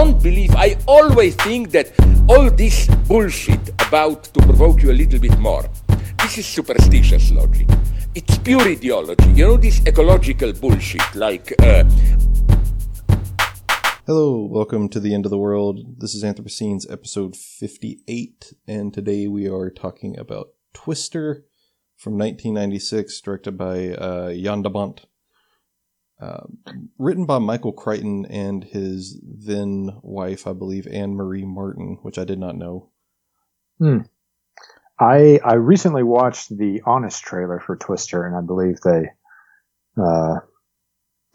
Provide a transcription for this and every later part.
don't believe, I always think that all this bullshit about to provoke you a little bit more, this is superstitious logic. It's pure ideology. You know this ecological bullshit, like uh, Hello, welcome to the end of the world. This is Anthropocene's episode 58, and today we are talking about Twister from 1996, directed by uh, Jan de Bont. Uh, written by Michael Crichton and his then wife, I believe, Anne Marie Martin, which I did not know. Hmm. I I recently watched the Honest trailer for Twister, and I believe they uh,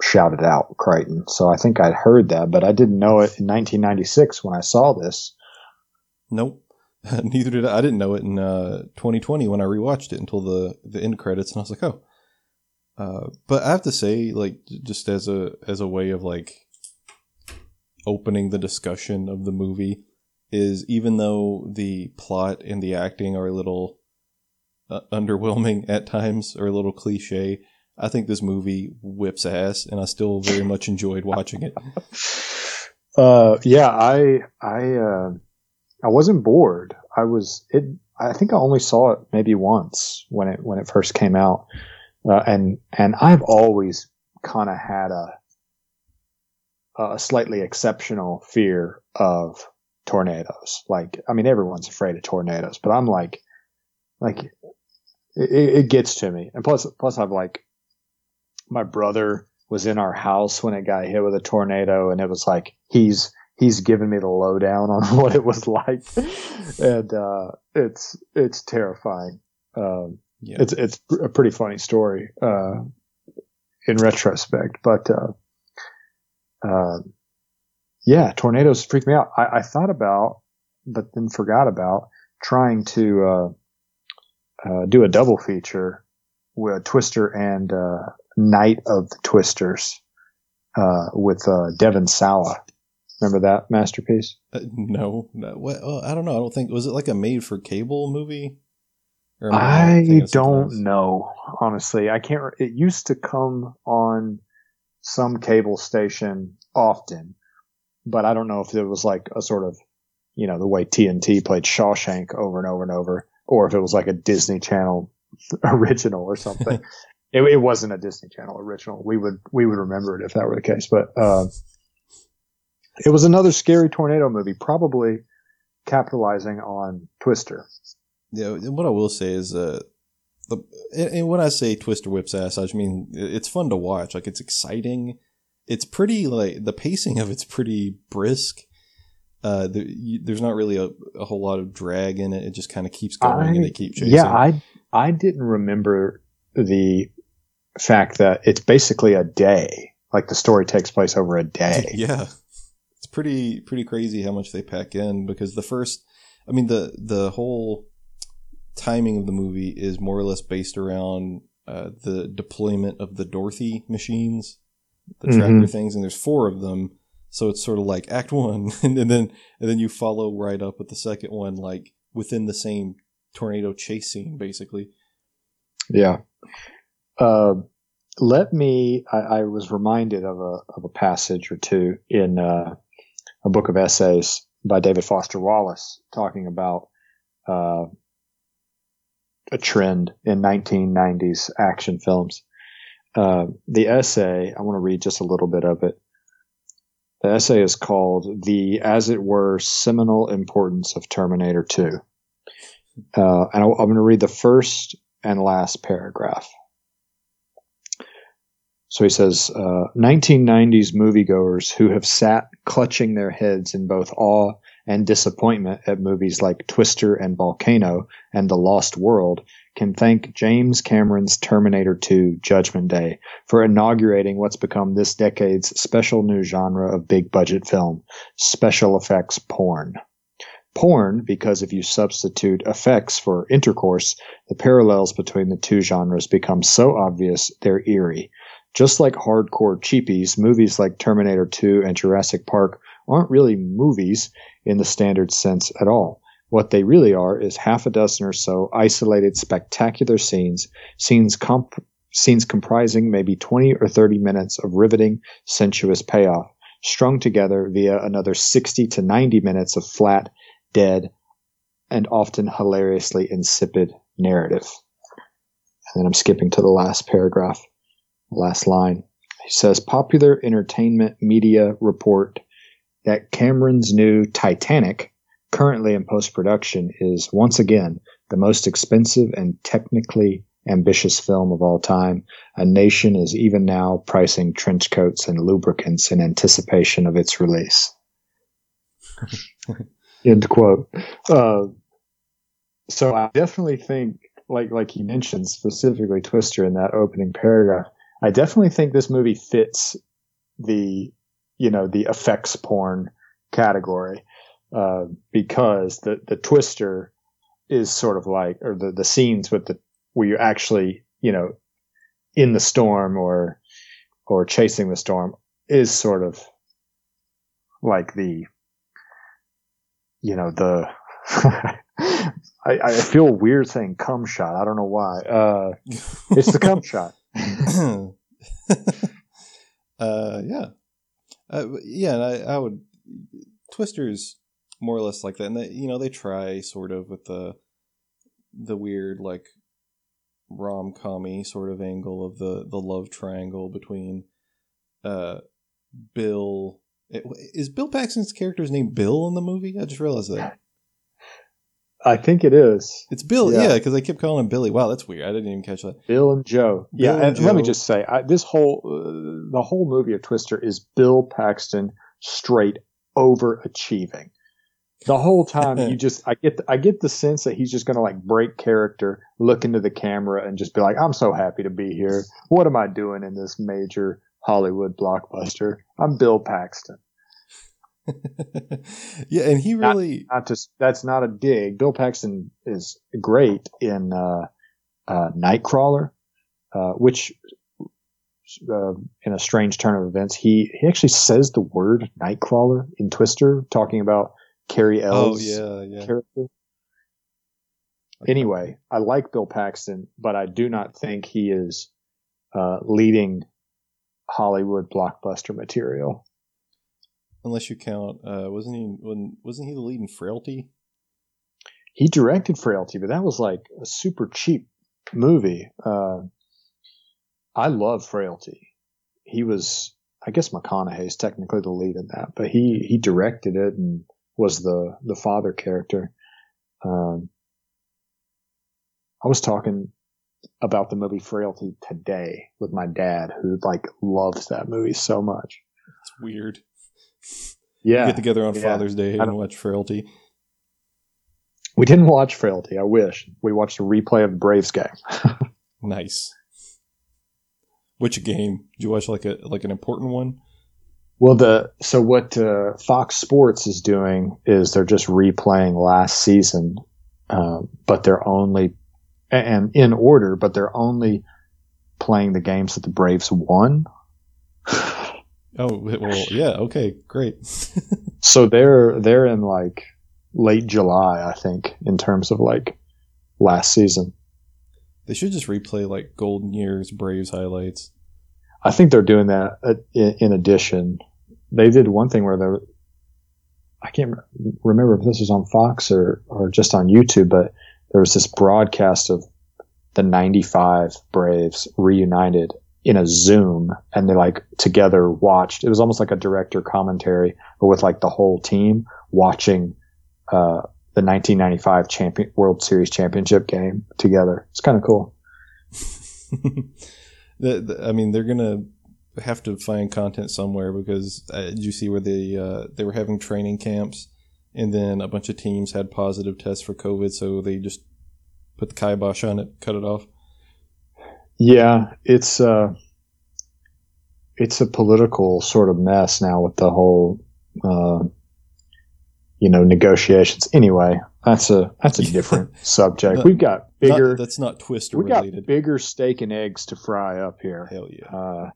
shouted out Crichton. So I think I'd heard that, but I didn't know it in 1996 when I saw this. Nope. Neither did I. I didn't know it in uh, 2020 when I rewatched it until the the end credits, and I was like, oh. Uh, but I have to say, like, just as a as a way of like opening the discussion of the movie, is even though the plot and the acting are a little uh, underwhelming at times or a little cliche, I think this movie whips ass, and I still very much enjoyed watching it. Uh, yeah, I I uh, I wasn't bored. I was it. I think I only saw it maybe once when it when it first came out, uh, and and I've always kind of had a a slightly exceptional fear of tornadoes. Like, I mean, everyone's afraid of tornadoes, but I'm like, like it, it gets to me. And plus, plus I've like my brother was in our house when it got hit with a tornado and it was like he's he's given me the lowdown on what it was like and uh, it's it's terrifying um, yeah. it's it's a pretty funny story uh, in retrospect but uh, uh, yeah tornadoes freak me out I, I, thought about but then forgot about trying to uh, uh, do a double feature with Twister and Night of the Twisters uh, with uh, Devon Sawa. Remember that masterpiece? Uh, no, no. What, oh, I don't know. I don't think was it like a made-for-cable movie. I don't know. Honestly, I can't. It used to come on some cable station often, but I don't know if it was like a sort of, you know, the way TNT played Shawshank over and over and over, or if it was like a Disney Channel original or something. It, it, wasn't a Disney Channel original. We would we would remember it if that were the case. But uh, it was another scary tornado movie, probably capitalizing on Twister. Yeah, what I will say is, uh, the and when I say Twister whips ass, I just mean it's fun to watch. Like it's exciting. It's pretty like the pacing of it's pretty brisk. Uh, the, you, there's not really a, a, whole lot of drag in it. It just kind of keeps going I, and they keep chasing. Yeah, I I didn't remember the fact that it's basically a day. Like the story takes place over a day. Yeah. It's pretty pretty crazy how much they pack in because the first I mean the the whole timing of the movie is more or less based around uh, the deployment of the Dorothy machines, the tracker mm-hmm. things, and there's four of them. So it's sort of like Act One, and, and then and then you follow right up with the second one, like within the same tornado chase scene, basically. Yeah. Uh, let me. I, I, was reminded of a of a passage or two in uh, a book of essays by David Foster Wallace talking about uh, a trend in 1990s action films. Uh, the essay, I want to read just a little bit of it. The essay is called "The, as it were, seminal importance of Terminator 2," uh, and I, I'm going to read the first and last paragraph. So he says, uh, 1990s moviegoers who have sat clutching their heads in both awe and disappointment at movies like Twister and Volcano and The Lost World can thank James Cameron's Terminator 2 Judgment Day for inaugurating what's become this decade's special new genre of big budget film, special effects porn. Porn, because if you substitute effects for intercourse, the parallels between the two genres become so obvious they're eerie. Just like hardcore cheapies, movies like Terminator 2 and Jurassic Park aren't really movies in the standard sense at all. What they really are is half a dozen or so isolated, spectacular scenes, scenes, comp- scenes comprising maybe 20 or 30 minutes of riveting, sensuous payoff, strung together via another 60 to 90 minutes of flat, dead, and often hilariously insipid narrative. And then I'm skipping to the last paragraph, last line. He says Popular Entertainment Media report that Cameron's new Titanic, currently in post production, is once again the most expensive and technically ambitious film of all time. A nation is even now pricing trench coats and lubricants in anticipation of its release. End quote. Uh, so I definitely think, like like he mentioned specifically Twister in that opening paragraph, I definitely think this movie fits the you know the effects porn category uh, because the the Twister is sort of like or the the scenes with the where you're actually, you know, in the storm or or chasing the storm is sort of like the you know the I, I feel weird saying cum shot. I don't know why. Uh, it's the cum shot. uh, yeah, uh, yeah. I, I would Twisters more or less like that, and they, you know they try sort of with the the weird like rom commy sort of angle of the the love triangle between uh Bill is Bill Paxton's character's name Bill in the movie? I just realized that. I think it is. It's Bill, yeah, because yeah, I kept calling him Billy. Wow, that's weird. I didn't even catch that. Bill and Joe. Bill yeah, and, and Joe. let me just say, I, this whole uh, the whole movie of Twister is Bill Paxton straight overachieving the whole time you just I get the, I get the sense that he's just going to like break character, look into the camera and just be like, "I'm so happy to be here. What am I doing in this major Hollywood blockbuster? I'm Bill Paxton." yeah, and he really not, not just that's not a dig. Bill Paxton is great in uh, uh, Nightcrawler, uh, which uh, in a strange turn of events, he he actually says the word Nightcrawler in Twister, talking about Cary Elwes oh, yeah, yeah. character. Okay. Anyway, I like Bill Paxton, but I do not think he is uh, leading Hollywood blockbuster material. Unless you count, uh, wasn't he? Wasn't he the lead in Frailty? He directed Frailty, but that was like a super cheap movie. Uh, I love Frailty. He was, I guess, McConaughey's technically the lead in that, but he he directed it and was the the father character. Um, I was talking about the movie Frailty today with my dad, who like loves that movie so much. It's weird. Yeah, get together on yeah. Father's Day and watch Frailty. We didn't watch Frailty. I wish we watched a replay of the Braves game. nice. Which game? Did you watch like a like an important one? Well, the so what uh, Fox Sports is doing is they're just replaying last season, uh, but they're only and in order, but they're only playing the games that the Braves won. Oh well, yeah, okay, great. so they're they're in like late July, I think, in terms of like last season. They should just replay like Golden Years Braves highlights. I think they're doing that uh, in addition. They did one thing where they I can't remember if this was on Fox or, or just on YouTube, but there was this broadcast of the 95 Braves reunited in a Zoom and they like together watched. It was almost like a director commentary, but with like the whole team watching, uh, the 1995 champion World Series championship game together. It's kind of cool. the, the, I mean, they're gonna have to find content somewhere because uh, you see where they uh, they were having training camps, and then a bunch of teams had positive tests for COVID, so they just put the kibosh on it, cut it off. Yeah, it's uh, it's a political sort of mess now with the whole, uh, you know, negotiations. Anyway, that's a that's a different subject. We've got bigger. Not, that's not Twister we related. got bigger steak and eggs to fry up here. Hell yeah. Uh,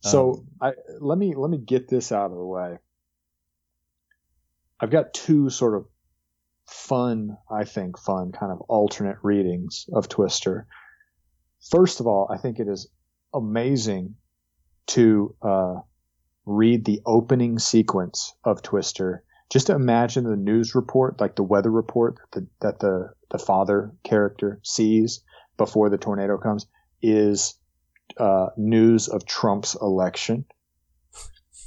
so um, I let me let me get this out of the way. I've got two sort of fun, I think, fun kind of alternate readings of Twister. First of all, I think it is amazing to uh, read the opening sequence of Twister, just imagine the news report, like the weather report that the, that the, the father character sees before the tornado comes, is uh, news of Trump's election.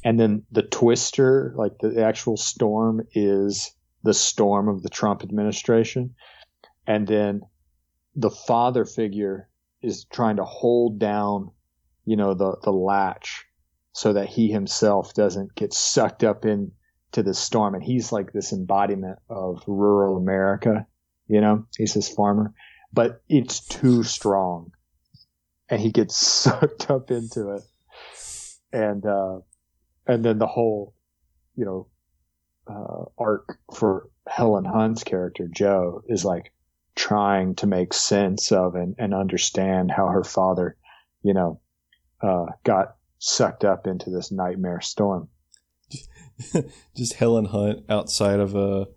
And then the twister, like the actual storm, is the storm of the Trump administration. And then the father figure is trying to hold down, you know, the, the latch so that he himself doesn't get sucked up into the storm. And he's like this embodiment of rural America, you know, he's this farmer, but it's too strong and he gets sucked up into it. And, uh, and then the whole, you know, uh, arc for Helen Hunt's character, Joe, is like trying to make sense of and, and understand how her father, you know, uh, got sucked up into this nightmare storm. Just Helen Hunt outside of a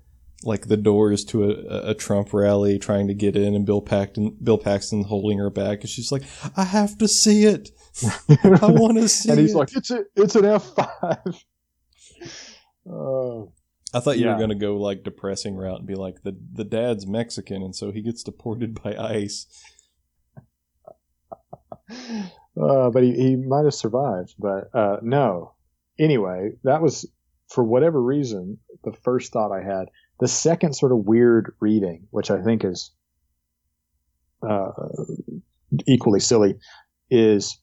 like the doors to a, a Trump rally, trying to get in, and Bill Paxton, Bill Paxton holding her back, and she's like, "I have to see it. I want to see." and he's it. like, "It's a, it's an F 5 Oh, I thought you Yeah. were gonna go like depressing route and be like the the dad's Mexican, and so he gets deported by ICE. uh, but he, he might have survived. But uh, no. Anyway, that was for whatever reason the first thought I had. The second sort of weird reading, which I think is uh, equally silly, is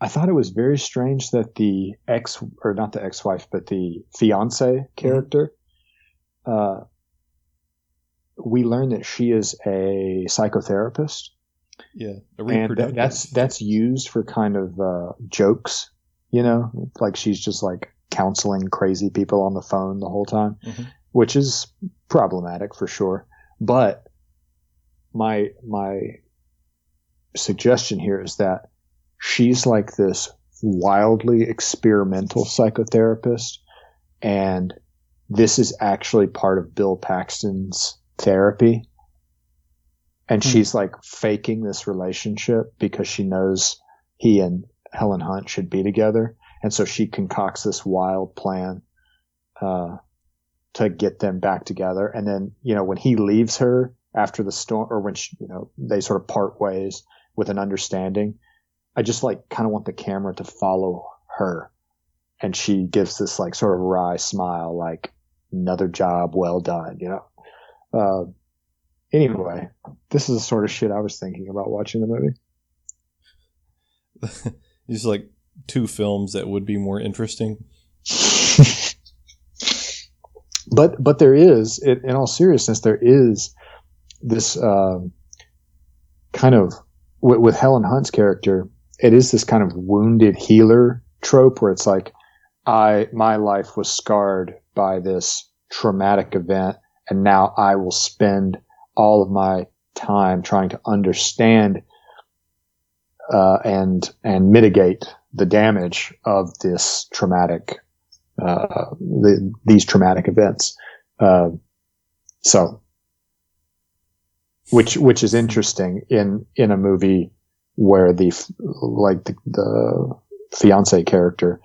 I thought it was very strange that the ex or not the ex-wife, but the fiance character. Uh, we learned that she is a psychotherapist Yeah, a and that, that's that's used for kind of uh, jokes, you know, like she's just like counseling crazy people on the phone the whole time, Mhm. which is problematic for sure. But my my suggestion here is that she's like this wildly experimental psychotherapist, and this is actually part of Bill Paxton's therapy and Hmm. she's like faking this relationship because she knows he and Helen Hunt should be together, and so she concocts this wild plan uh, to get them back together. And then you know when he leaves her after the storm, or when she, you know they sort of part ways with an understanding, I just like kind of want the camera to follow her, and she gives this like sort of wry smile, like another job well done, you know. Uh, anyway, this is the sort of shit I was thinking about watching the movie. These like two films that would be more interesting. but but there is, in, in all seriousness, there is this um, kind of with, with Helen Hunt's character. It is this kind of wounded healer trope where it's like, I my life was scarred by this traumatic event, and now I will spend all of my time trying to understand uh, and and mitigate the damage of this traumatic uh, the, these traumatic events. Uh, so, which which is interesting in in a movie where the like the, the fiance character,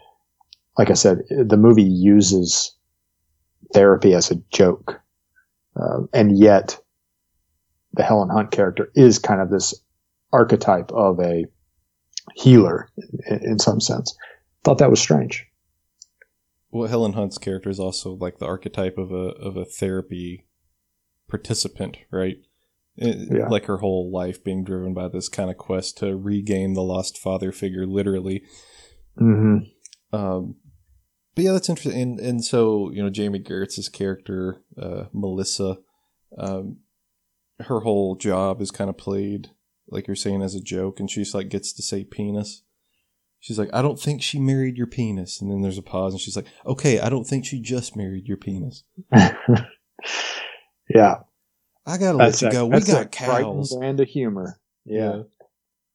like I said, the movie uses therapy as a joke, uh, and yet the Helen Hunt character is kind of this archetype of a healer in, in some sense. Thought that was strange. Well, Helen Hunt's character is also like the archetype of a of a therapy participant, right? It- Yeah. Like her whole life being driven by this kind of quest to regain the lost father figure, literally. Mm-hmm. Um, but yeah, that's interesting. And and so you know, Jami Gertz's character, uh, Melissa, um, her whole job is kind of played like you're saying as a joke, and she's like gets to say penis. She's like, I don't think she married your penis, and then there's a pause, and she's like, Okay, I don't think she just married your penis. yeah, I gotta that's let you a, go. We that's got a cows. brand of humor. Yeah.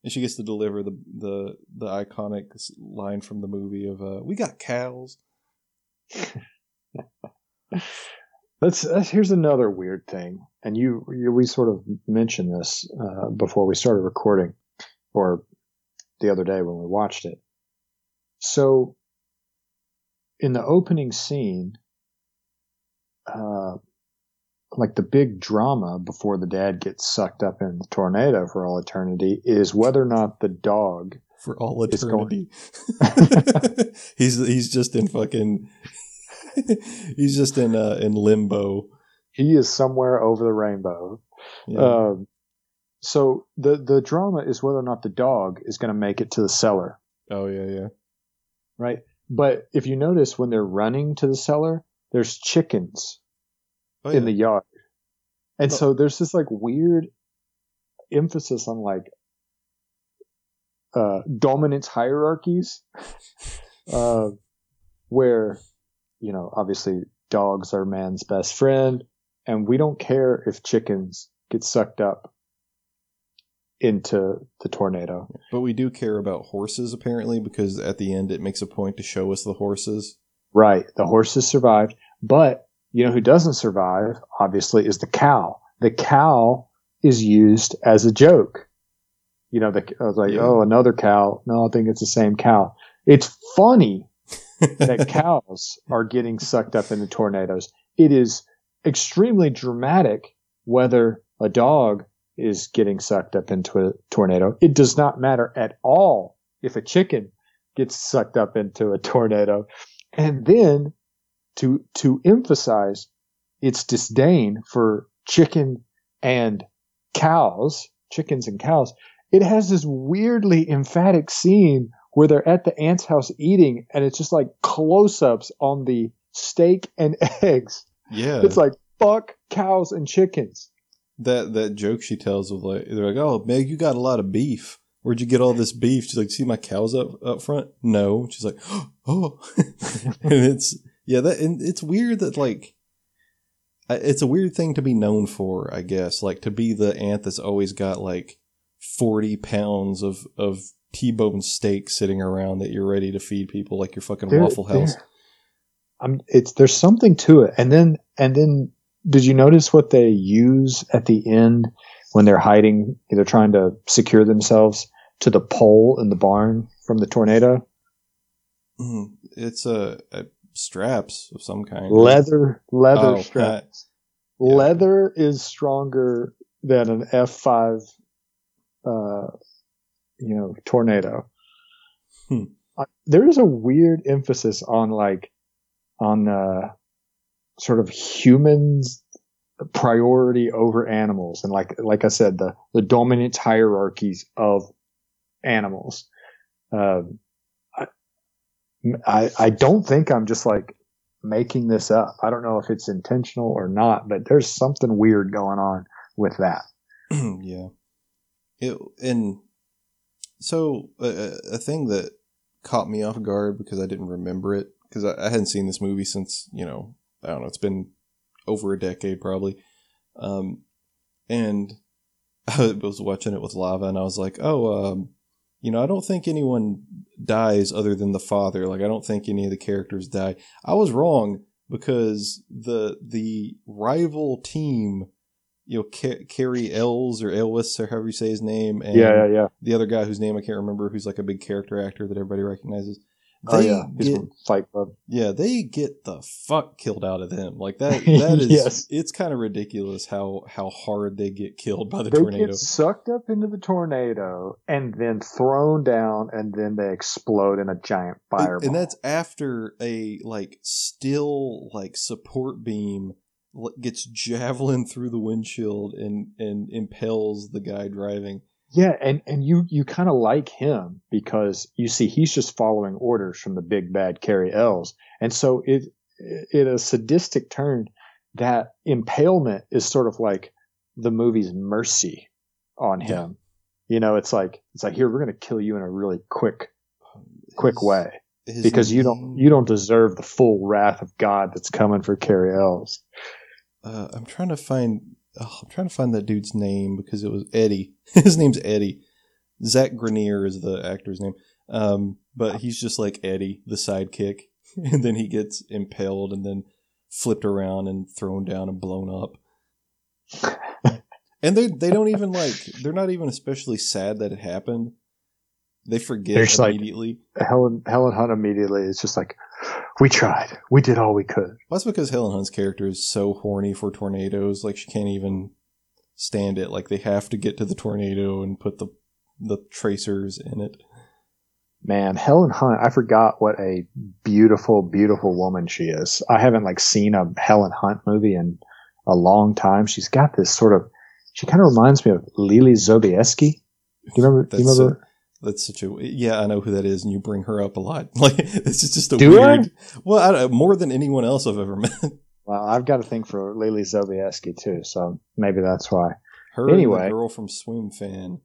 And she gets to deliver the the the iconic line from the movie of uh, "We got cows." Let's, let's here's another weird thing, and you, you we sort of mentioned this uh, before we started recording, or the other day when we watched it. So, in the opening scene, uh, like the big drama before the dad gets sucked up in the tornado for all eternity is whether or not the dog for all It's going- eternity. he's he's just in fucking. he's just in uh, in limbo. he is somewhere over the rainbow. Yeah. Um, so the the drama is whether or not the dog is going to make it to the cellar, oh yeah, yeah. right? But if you notice when they're running to the cellar, there's chickens Oh, in the yard, and Well- so there's this like weird emphasis on like uh, dominance hierarchies, uh, where you know obviously dogs are man's best friend, and we don't care if chickens get sucked up into the tornado. But we do care about horses apparently because at the end it makes a point to show us the horses. Right. The horses survived, but you know who doesn't survive, obviously, is the cow. The cow is used as a joke. You know, the, I was like, Yeah. oh, another cow. No, I think it's the same cow. It's funny that cows are getting sucked up into tornadoes. It is extremely dramatic whether a dog is getting sucked up into a tornado. It does not matter at all if a chicken gets sucked up into a tornado. And then to to emphasize its disdain for chicken and cows, chickens and cows, it has this weirdly emphatic scene where they're at the aunt's house eating and it's just like close-ups on the steak and eggs. Yeah. It's like fuck cows and chickens. that that joke she tells of like they're like, Oh Meg, you got a lot of beef. Where'd you get all this beef? She's like, See my cows up up front? No. She's like, Oh and it's yeah, that and it's weird that like it's a weird thing to be known for, I guess. Like to be the aunt that's always got like forty pounds of of T-bone steak sitting around that you're ready to feed people like your fucking There- Waffle House. there- I'm, it's there's something to it. And then and then did you notice what they use at the end when they're hiding, they're trying to secure themselves to the pole in the barn from the tornado? Mm, It's a, a straps of some kind. Leather leather Oh, straps. yeah. Leather is stronger than an F5 uh you know tornado. Hmm. Uh, there is a weird emphasis on like on uh sort of humans priority over animals and like like I said the the dominant hierarchies of animals. Um I, I don't think I'm just like making this up. I don't know if it's intentional or not, but there's something weird going on with that. yeah. It and so a, thing that caught me off guard because I didn't remember it because I, I hadn't seen this movie since you know I don't know it's been over a decade probably, um, and I was watching it with Lava and I was like oh um, you know I don't think anyone dies other than the father like I don't think any of the characters die I was wrong because the the rival team you know, Ca- Cary Ells or Elwes or however you say his name, and yeah, yeah, yeah. the other guy whose name I can't remember, who's like a big character actor that everybody recognizes. Oh They yeah, get, Fight Club. yeah, they get the fuck killed out of them. Like that. That is, Yes. it's kind of ridiculous how how hard they get killed by the They tornado. get sucked up into the tornado and then thrown down, and then they explode in a giant And- fireball. and that's after a like still like support beam gets javelin through the windshield and and impels the guy driving. Yeah, and and you you kind of like him because you see he's just following orders from the big bad Cary Ells, and so it in a sadistic turn, that impalement is sort of like the movie's mercy on him. You know, it's like it's like here we're going to kill you in a really quick quick His- way. his because you don't you don't deserve the full wrath of God that's coming for Cary Ells. Uh, I'm trying to find. Oh, I'm trying to find that dude's name because it was Eddie. His name's Eddie. Zach Grenier is the actor's name. Um, but he's just like Eddie, the sidekick, and then he gets impaled and then flipped around and thrown down and blown up. and they they don't even like they're not even especially sad that it happened. They forget They're like- immediately. Helen Helen Hunt immediately is just like, We tried. We did all we could. Well, that's because Helen Hunt's character is so horny for tornadoes. Like she can't even stand it. Like they have to get to the tornado and put the the tracers in it. Man, Helen Hunt, I forgot what a beautiful, beautiful woman she is. I haven't like seen a Helen Hunt movie in a long time. She's got this sort of, she kind of reminds me of Leelee Sobieski. Do you remember? Do you remember? That's such a yeah. I know who that is, and you bring her up a lot. Like this is just a Do I? weird. Well, I don't, more than anyone else I've ever met. well, I've got a thing for Leelee Sobieski too, so maybe that's why. Her and Anyway. the girl from Swimfan.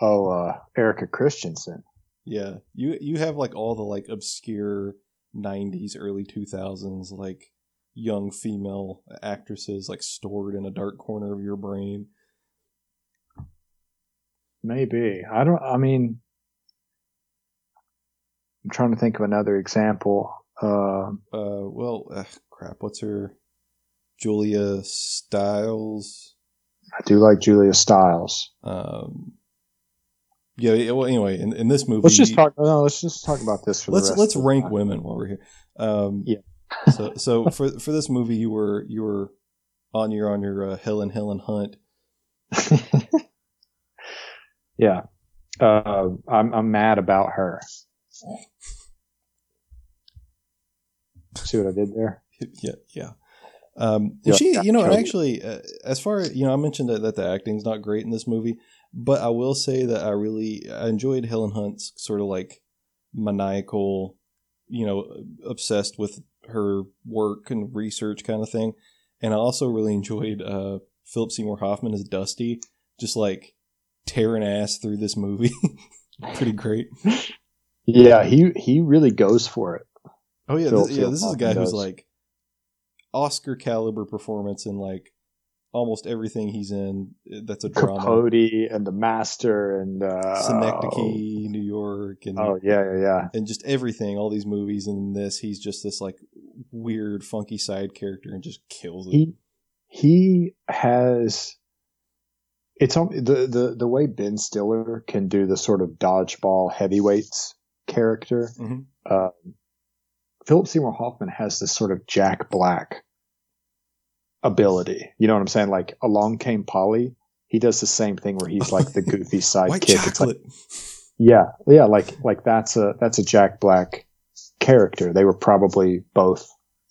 Oh, uh, Erika Christensen. Yeah, you you have like all the like obscure '90s, early 2000s like young female actresses like stored in a dark corner of your brain. Maybe. I don't, I mean, I'm trying to think of another example. Uh, Uh, well, ugh, crap. What's her? Julia Stiles. I do like Julia Stiles. Um, yeah. yeah, Well, anyway, in, in this movie, Let's just talk. No, let's just talk about this for let's let's rank women while we're here. Um, Yeah. so so for for this movie, you were you were on your on your uh, Helen Helen Hunt. yeah. Uh, I'm, I'm mad about her. See what I did there? yeah, yeah. Um, Yeah, she, you know, and actually, uh, as far as you know, I mentioned that, that the acting's not great in this movie, but I will say that I really I enjoyed Helen Hunt's sort of like maniacal, you know, obsessed with her work and research kind of thing, and I also really enjoyed uh, Philip Seymour Hoffman as Dusty, just like tearing ass through this movie. Pretty great. Yeah, he, he really goes for it. Oh yeah, Phil- this, yeah. This is a guy who's like Oscar caliber performance in like almost everything he's in. That's a drama. Capote and the Master and uh, Synecdoche, New York, and Oh yeah, yeah, yeah. and just everything. All these movies, and this, he's just this like weird, funky side character, and just kills it. He he has. It's the the the way Ben Stiller can do the sort of dodgeball heavyweights character. Mhm. Uh, Philip Seymour Hoffman has this sort of Jack Black ability. You know what I'm saying? Like Along Came Polly. He does the same thing where he's like the goofy sidekick. It's like. Yeah, yeah, like like that's a that's a Jack Black character. They were probably both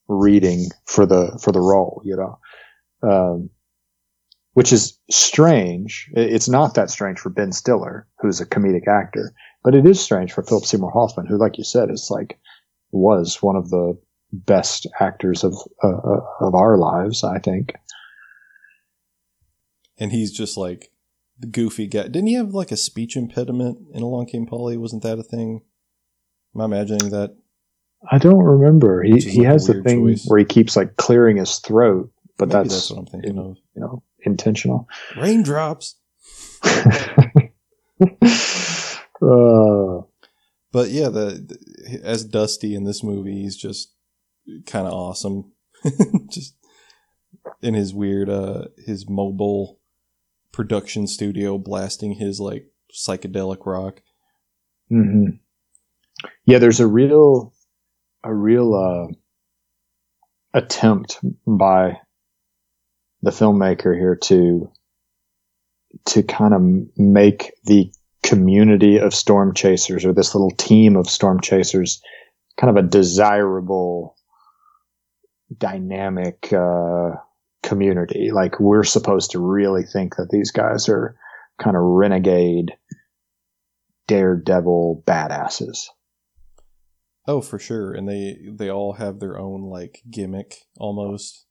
reading for the for the role, you know, um, which is strange. It's not that strange for Ben Stiller, who's a comedic actor, but it is strange for Philip Seymour Hoffman, who, like you said, is like was one of the best actors of uh, uh, of our lives. I think. and he's just like the goofy guy. Didn't he have like a speech impediment in Along Came Polly? Wasn't that a thing? Am I imagining that? I don't remember. He he like a has the thing choice. where he keeps like clearing his throat, but that's, that's what I'm thinking of. you know intentional. Raindrops. uh, But yeah, the, the as Dusty in this movie, he's just kind of awesome. just in his weird, uh, his mobile production studio, blasting his like psychedelic rock. hmm Yeah, there's a real, a real uh, attempt by the filmmaker here to to kind of make the community of storm chasers or this little team of storm chasers kind of a desirable dynamic uh, community. Like we're supposed to really think that these guys are kind of renegade daredevil badasses. Oh, for sure, and they they all have their own like gimmick almost.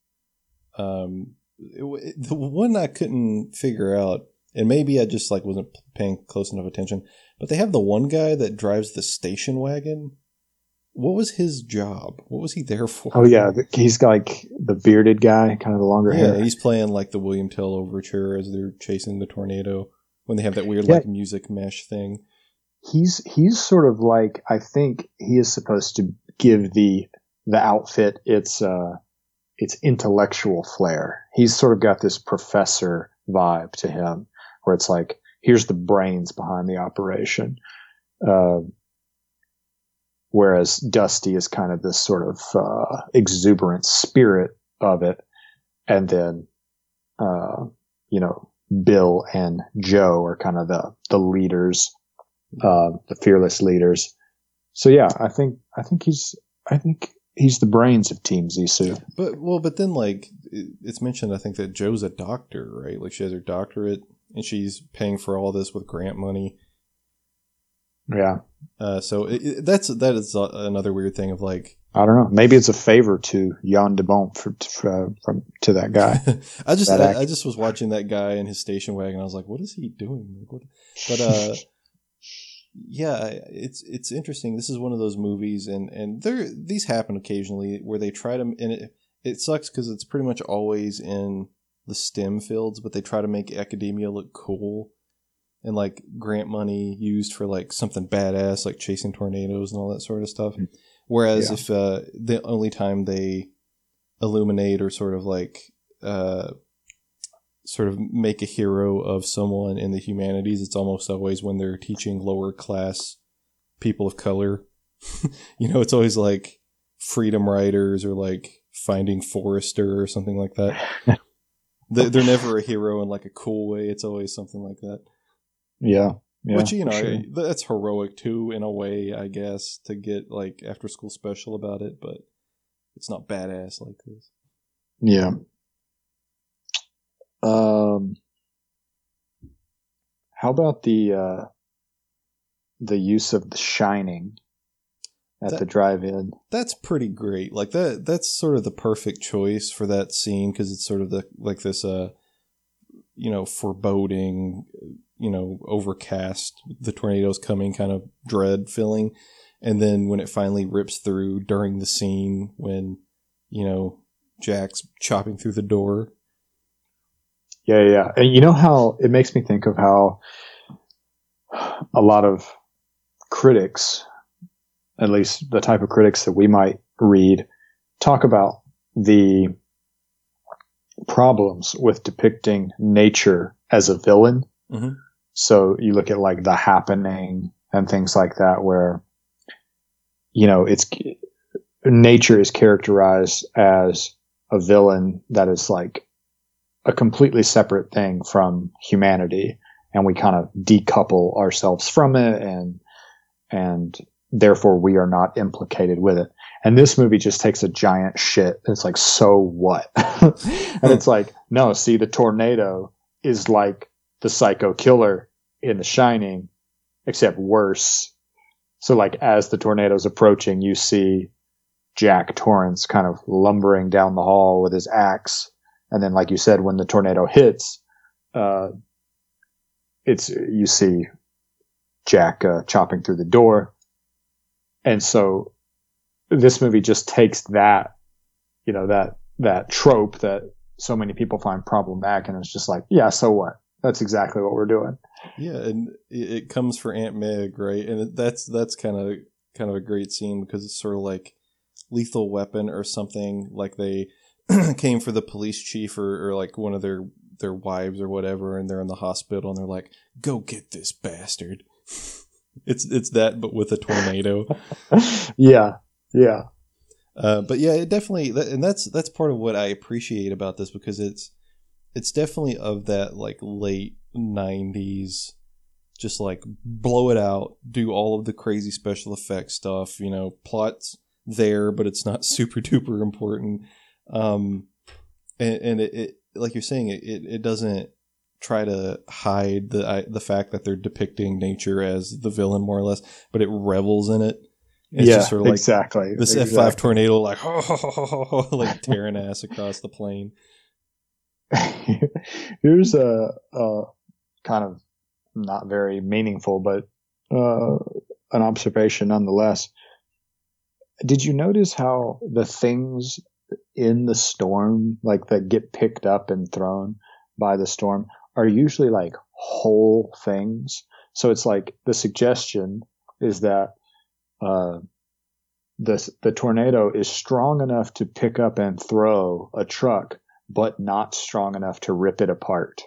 Um, it, the one I couldn't figure out, and maybe I just like wasn't paying close enough attention, but they have the one guy that drives the station wagon. What was his job? What was he there for? Oh yeah, he's like the bearded guy, kind of the longer yeah, hair. he's playing like the William Tell overture as they're chasing the tornado when they have that weird Yeah. like music mesh thing. He's he's sort of like I think he is supposed to give the the outfit its uh its intellectual flair. He's sort of got this professor vibe to him, where it's like here's the brains behind the operation. Uh, whereas Dusty is kind of this sort of uh, exuberant spirit of it, and then uh, you know Bill and Joe are kind of the the leaders, uh, the fearless leaders. So yeah, I think I think he's I think he's the brains of Team Zissou. But well, but then like it's mentioned, I think that Joe's a doctor, right? Like she has her doctorate, and she's paying for all this with grant money. Yeah, Uh, so it, it, that's that is uh, another weird thing of like I don't know. Maybe it's a favor to Jan de Bont for, for, uh, from to that guy. I just I, I just was watching that guy in his station wagon. I was like, what is he doing? Like, what? But uh, yeah, it's it's interesting. This is one of those movies, and and there these happen occasionally where they try to, and it it sucks because it's pretty much always in the STEM fields, but they try to make academia look cool. And like grant money used for like something badass, like chasing tornadoes and all that sort of stuff. Whereas Yeah. if uh, the only time they illuminate or sort of like uh, sort of make a hero of someone in the humanities, it's almost always when they're teaching lower class people of color. you know, it's always like freedom riders or like finding Forrester or something like that. They- they're never a hero in like a cool way. It's always something like that. yeah, yeah, Which you know sure. that's heroic too, in a way, I guess, to get like after school special about it, but it's not badass like this. Yeah. Um, how about the uh, the use of The Shining at That- the drive-in? That's pretty great. Like that. That's sort of the perfect choice for that scene because it's sort of the like this, uh, you know, foreboding, you know, overcast, the tornadoes coming, kind of dread filling, and then when it finally rips through during the scene when, you know, Jack's chopping through the door. Yeah, yeah. And you know how it makes me think of how a lot of critics, at least the type of critics that we might read, talk about the problems with depicting nature as a villain. Mhm. So you look at like the happening and things like that where, you know, it's nature is characterized as a villain that is like a completely separate thing from humanity and we kind of decouple ourselves from it and and therefore we are not implicated with it. And this movie just takes a giant shit. It's like so what? And it's like no see the tornado is like the psycho killer in the shining except worse. So like as the tornado's approaching you see jack torrance kind of lumbering down the hall with his axe and then, like you said, when the tornado hits, uh, it's you see Jack uh, chopping through the door, and so this movie just takes that, you know, that that trope that so many people find problematic, and it's just like, yeah, so what? That's exactly what we're doing. Yeah, and it, comes for Aunt Meg, right? And that's that's kind of kind of a great scene because it's sort of like Lethal Weapon or something. Like they came for the police chief or, or like one of their their wives or whatever, and they're in the hospital, and they're like, "Go get this bastard." it's it's that, but with a tornado. yeah, yeah, Uh, but yeah, it definitely, and that's that's part of what I appreciate about this because it's it's definitely of that like late '90s, just like blow it out, do all of the crazy special effects stuff. You know, plots there, but it's not super duper important. Um, and, and it, it, like you're saying, it, it, doesn't try to hide the I, the fact that they're depicting nature as the villain more or less, but it revels in it. It's yeah, just sort of like exactly. this exactly. F5 tornado, like, oh, like tearing ass across the plain. Here's a, a kind of not very meaningful, but uh, an observation nonetheless. Did you notice how the things in the storm, like that get picked up and thrown by the storm, are usually like whole things? So it's like the suggestion is that uh, the the tornado is strong enough to pick up and throw a truck, but not strong enough to rip it apart.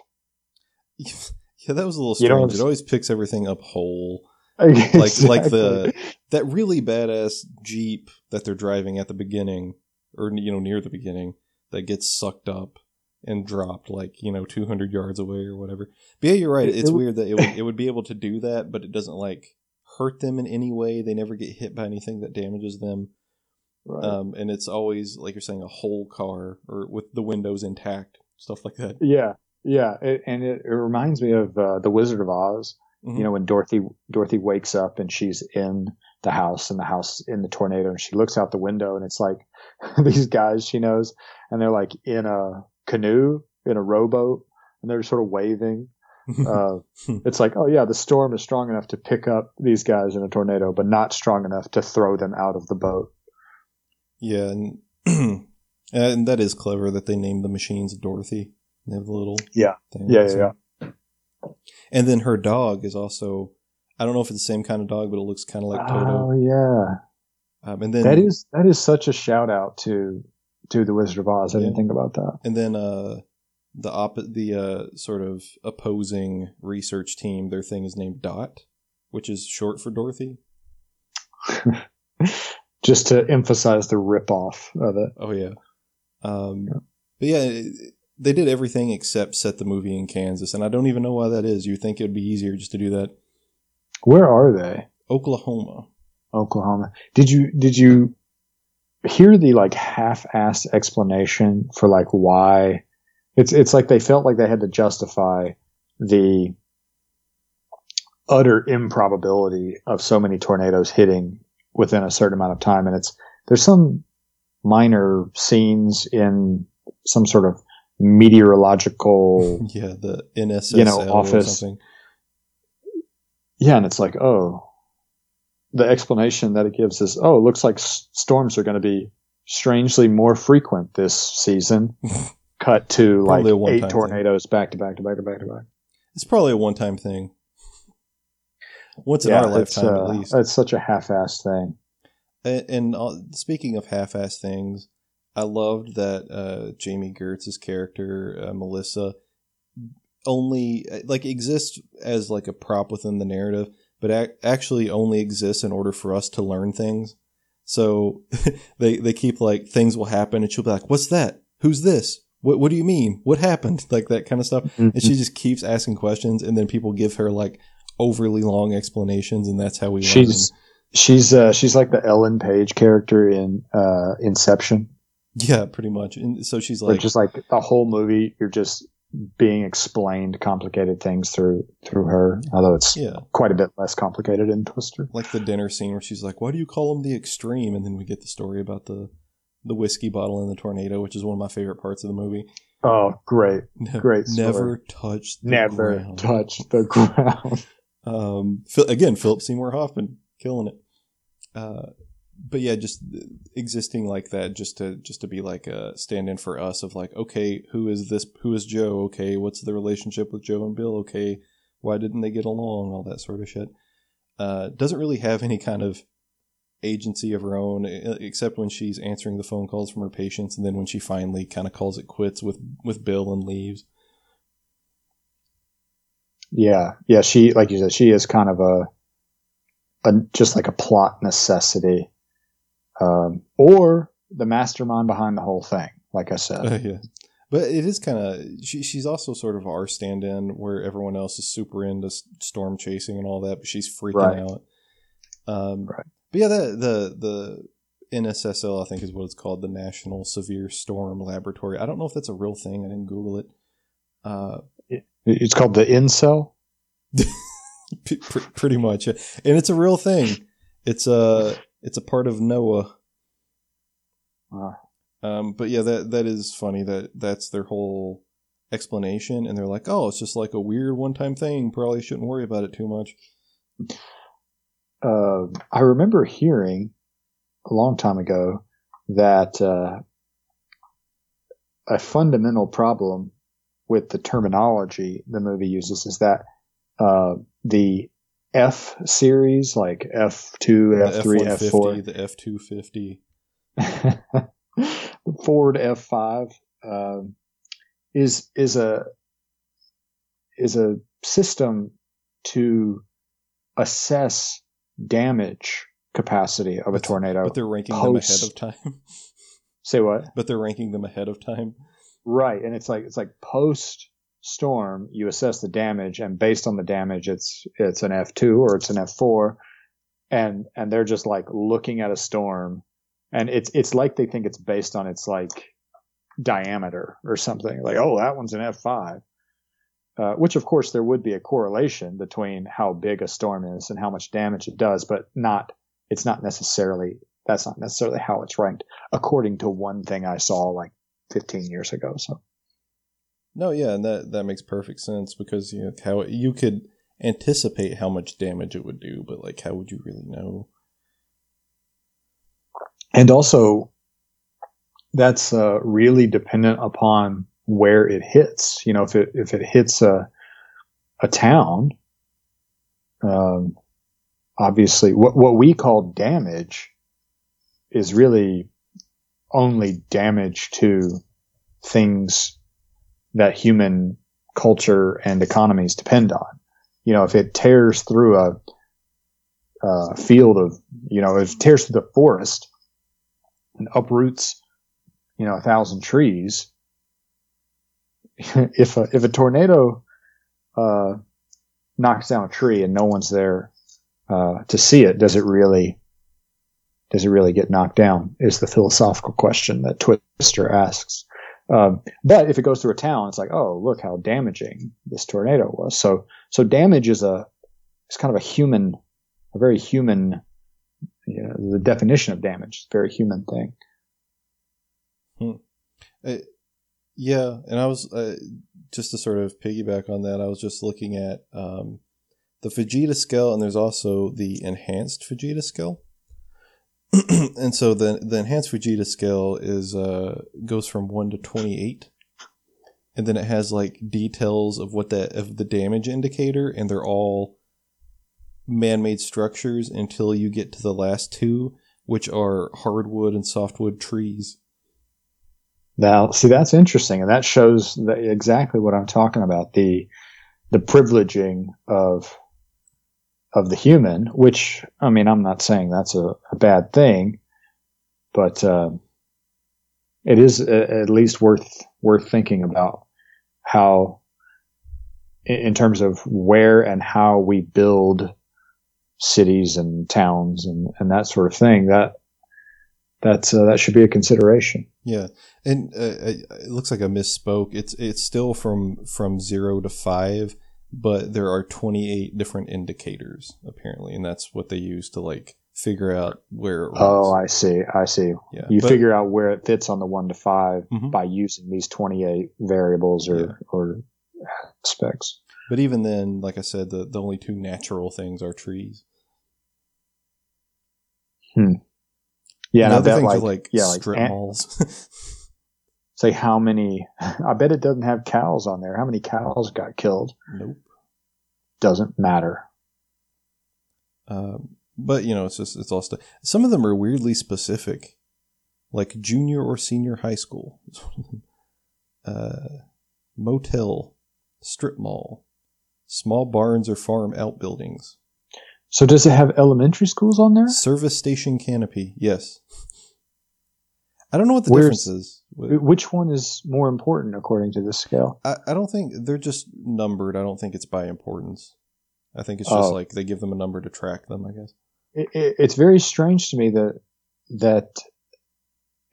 Yeah, that was a little You know, strange. it always picks everything up whole. like like the that really badass jeep that they're driving at the beginning or you know near the beginning that gets sucked up and dropped like you know 200 yards away or whatever. But yeah you're right. It's weird that it would, it would be able to do that but it doesn't like hurt them in any way. They never get hit by anything that damages them. Right. um, and it's always like you're saying a whole car or with the windows intact stuff like that. Yeah, yeah, it, and it, it reminds me of uh, the Wizard of Oz. Mhm. You know, when Dorothy Dorothy wakes up and she's in the house and the house in the tornado, and she looks out the window, and it's like these guys she knows, and they're like in a canoe in a rowboat, and they're sort of waving. Uh, it's like, oh yeah, the storm is strong enough to pick up these guys in a tornado, but not strong enough to throw them out of the boat. Yeah, and and that is clever that they named the machines Dorothy. They have the little Yeah. thing. Yeah, yeah, yeah. And then her dog is also I don't know if it's the same kind of dog, but it looks kind of like Toto. Oh yeah, Um, and then that is that is such a shout out to to the Wizard of Oz. I didn't think about that. and then uh the op- the uh sort of opposing research team, their thing is named Dot, which is short for Dorothy. Just to emphasize the rip off of it. Oh yeah. Um but yeah, they did everything except set the movie in Kansas, and I don't even know why that is. You think it would be easier just to do that. Where are they? Oklahoma. Oklahoma. Did you did you hear the like half-assed explanation for like why it's it's like they felt like they had to justify the utter improbability of so many tornadoes hitting within a certain amount of time and it's there's some minor scenes in some sort of meteorological Yeah, the NSSL You know, office. Yeah, and it's like, oh, the explanation that it gives is, oh, it looks like s- storms are going to be strangely more frequent this season. Cut to like Probably a one-time eight thing. tornadoes back to back to back to back to back. It's probably a one-time thing. Once in Yeah, our lifetime, uh, at least. It's such a half-assed thing. And, and uh, speaking of half-ass things, I loved that uh, Jami Gertz's character uh, Melissa only uh, like exists as like a prop within the narrative, but ac- actually only exists in order for us to learn things. So they they keep like things will happen, and she'll be like, "What's that? Who's this? What What do you mean? What happened?" Like that kind of stuff. Mm-hmm. And she just keeps asking questions, and then people give her like overly long explanations, and that's how we learn. She's she's uh, she's like the Ellen Page character in uh, Inception. Yeah, pretty much. And so she's Like, just like the whole movie, you're just being explained complicated things through through her. Although it's yeah, quite a bit less complicated in Twister. like the dinner scene where she's like, "Why do you call him the extreme?" And then we get the story about the the whiskey bottle and the tornado, which is one of my favorite parts of the movie. Oh, great. Ne- Great story. Never touch the Never ground. touch the ground. Um, again, Philip Seymour Hoffman killing it. Uh, but yeah, just existing like that, just to just to be like a stand-in for us of like, okay, who is this? Who is Joe? Okay, what's the relationship with Joe and Bill? Okay, why didn't they get along? All that sort of shit. Uh, doesn't really have any kind of agency of her own, except when she's answering the phone calls from her patients, and then when she finally kind of calls it quits with with Bill and leaves. yeah. Yeah. She, like you said, she is kind of a, a just like a plot necessity. Um, or the mastermind behind the whole thing. Like I said. Uh, yeah. But it is kind of she. She's also sort of our stand-in, where everyone else is super into storm chasing and all that, but she's freaking Right. out. Um, Right. But yeah, the the the NSSL I think is what it's called, the National Severe Storm Laboratory. I don't know if that's a real thing. I didn't Google it. Uh, It's called the incel. pretty much, and it's a real thing. It's a it's a part of NOAA. Uh, Um, but yeah, that that is funny. That that's their whole explanation, and they're like, "Oh, it's just like a weird one-time thing. Probably shouldn't worry about it too much." uh, I remember hearing a long time ago that uh, a fundamental problem with the terminology the movie uses is that uh, the F series, like F two, F three, F four, the F two fifty. Ford F five, um, is is a is a system to assess damage capacity of a tornado. But they're ranking them ahead of time. Say what? but they're ranking them ahead of time. Right, and it's like it's like post storm, you assess the damage, and based on the damage, it's it's an F two or it's an F four, and and they're just like looking at a storm, and it's it's like they think it's based on its like diameter or something. Like, oh, that one's an F five. Uh, which of course there would be a correlation between how big a storm is and how much damage it does, but not it's not necessarily that's not necessarily how it's ranked according to one thing I saw like 15 years ago. So No, yeah, and that that makes perfect sense because you know how you could anticipate how much damage it would do, but like how would you really know? and also that's uh, really dependent upon where it hits. You know, if it if it hits a a town, um, obviously what what we call damage is really only damage to things that human culture and economies depend on. You know, if it tears through a, a field of, you know, if it tears through the forest and uproots, you know, a thousand trees, if a, if a tornado, uh, knocks down a tree and no one's there, uh, to see it, does it really, does it really get knocked down? Is the philosophical question that Twister asks. Um, but if it goes through a town, it's like, oh, look how damaging this tornado was. So, so damage is a, it's kind of a human, a very human, you know, the definition of damage is a very human thing. Uh, yeah, and I was uh, just to sort of piggyback on that. I was just looking at um, the Fujita scale, and there's also the enhanced Fujita scale. and so the the enhanced Fujita scale is uh, goes from one to twenty eight, and then it has like details of what that of the damage indicator, and they're all man made structures until you get to the last two, which are hardwood and softwood trees. Now, see, that's interesting, and that shows that exactly what I'm talking about the the privileging of of the human. Which, I mean, I'm not saying that's a, a bad thing, but uh, it is a, at least worth worth thinking about how, in, in terms of where and how we build cities and towns and, and that sort of thing. That that's uh, that should be a consideration. Yeah, and uh, it looks like I misspoke. It's it's still from from zero to five, but there are twenty eight different indicators apparently, and that's what they use to like figure out where. It Oh. I see. I see. yeah. You but- figure out where it fits on the one to 5 Mhm. by using these 28 variables or, Yeah. or specs. but even then, like I said, the the only two natural things are trees. Hmm. Yeah. And I other things like, are like yeah, like strip malls. say how many, I bet it doesn't have cows on there. How many cows got killed? nope. Doesn't matter. Um, but you know, it's just it's all stuff. Some of them are weirdly specific, like junior or senior high school, uh, motel, strip mall, small barns or farm outbuildings, So does it have elementary schools on there? service station canopy. Yes. I don't know what the Where's- difference is. Which one is more important according to this scale? I, I don't think they're just numbered. I don't think it's by importance. I think it's just Oh. like they give them a number to track them. I guess. It, it, it's very strange to me that, that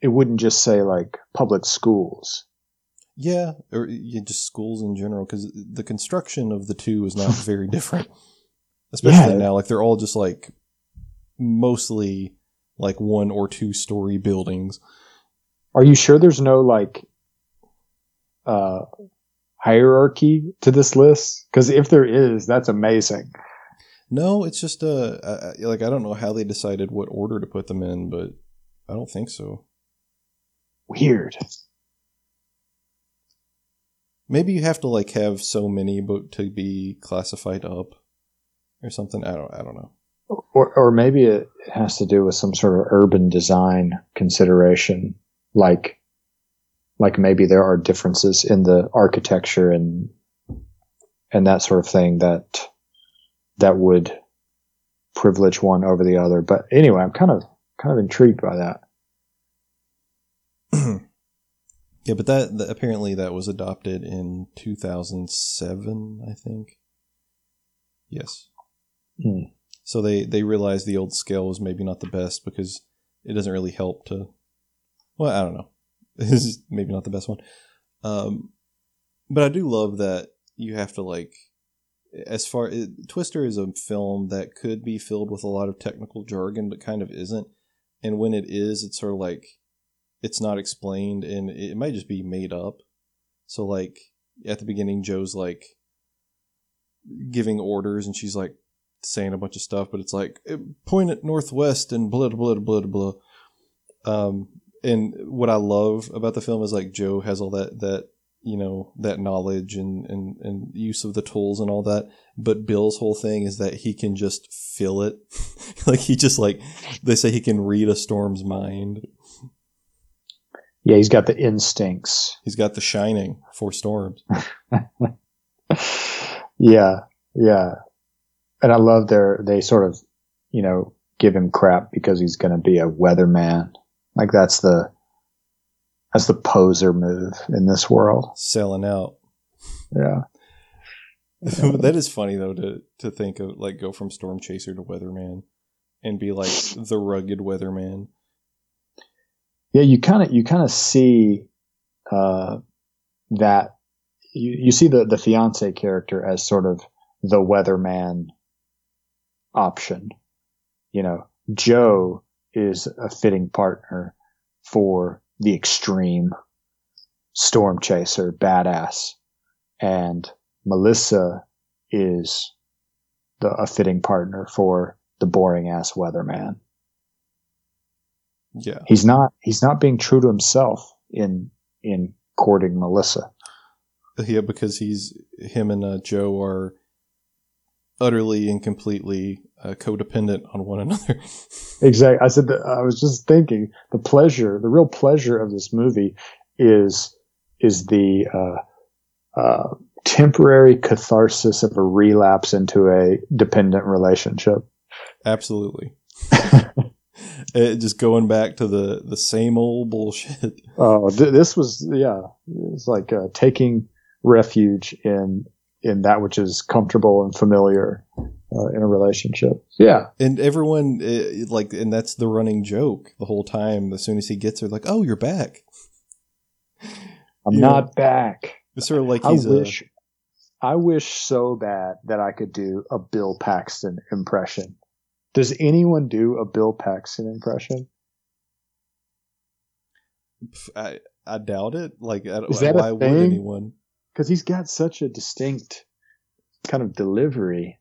it wouldn't just say like public schools. Yeah, or yeah, just schools in general, because the construction of the two is not very different. Especially Yeah. now, like they're all just like mostly like one or two story buildings. Are you sure there's no like uh hierarchy to this list? Because if there is, that's amazing. No, it's just uh, I, like I don't know how they decided what order to put them in, but I don't think so. Weird. Maybe you have to like have so many, but to be classified up or something. I don't. I don't know. Or or maybe it has to do with some sort of urban design consideration, like like maybe there are differences in the architecture and and that sort of thing that that would privilege one over the other. But anyway, I'm kind of kind of intrigued by that. yeah, but that, that apparently that was adopted in 2007, I think. Yes. Hmm. So they they realized the old scale was maybe not the best because it doesn't really help to. Well, I don't know. This is maybe not the best one. Um, but I do love that you have to like, as far it, Twister is a film that could be filled with a lot of technical jargon, but kind of isn't. And when it is, it's sort of like it's not explained, and it might just be made up. So like at the beginning, Joe's like giving orders, and she's like saying a bunch of stuff, but it's like point at northwest and blah blah blah blah blah. Um, and what I love about the film is like Joe has all that that you know that knowledge and and and use of the tools and all that, but Bill's whole thing is that he can just feel it, like he just like they say he can read a storm's mind. Yeah, he's got the instincts. He's got the shining for storms. yeah, yeah, and I love their they sort of you know give him crap because he's going to be a weatherman like that's the that's the poser move in this world. Selling out. Yeah. that is funny though to to think of like go from storm chaser to weatherman and be like the rugged weatherman. Yeah, you kind of you kind of see uh, that you you see the the fiance character as sort of the weatherman option. You know, Joe is a fitting partner for the extreme storm chaser badass. And melissa is the a fitting partner for the boring ass weatherman. Yeah. He's not he's not being true to himself in in courting melissa. Yeah because he's him and uh, joe are utterly and completely uh, codependent on one another. exactly. I said that I was just thinking the pleasure, the real pleasure of this movie is is the uh, uh, temporary catharsis of a relapse into a dependent relationship. Absolutely. it, just going back to the the same old bullshit. Oh, th- this was yeah, it's like uh, taking refuge in in that which is comfortable and familiar uh, in a relationship. Yeah. And everyone, uh, like, and that's the running joke the whole time. As soon as he gets there, like, oh, you're back. I'm you not know, back. It's sort of like he's I wish, a, I wish so bad that I could do a Bill Paxton impression. Does anyone do a Bill Paxton impression? I I doubt it. Like, I, Is that why a would anyone? Because he's got such a distinct kind of delivery.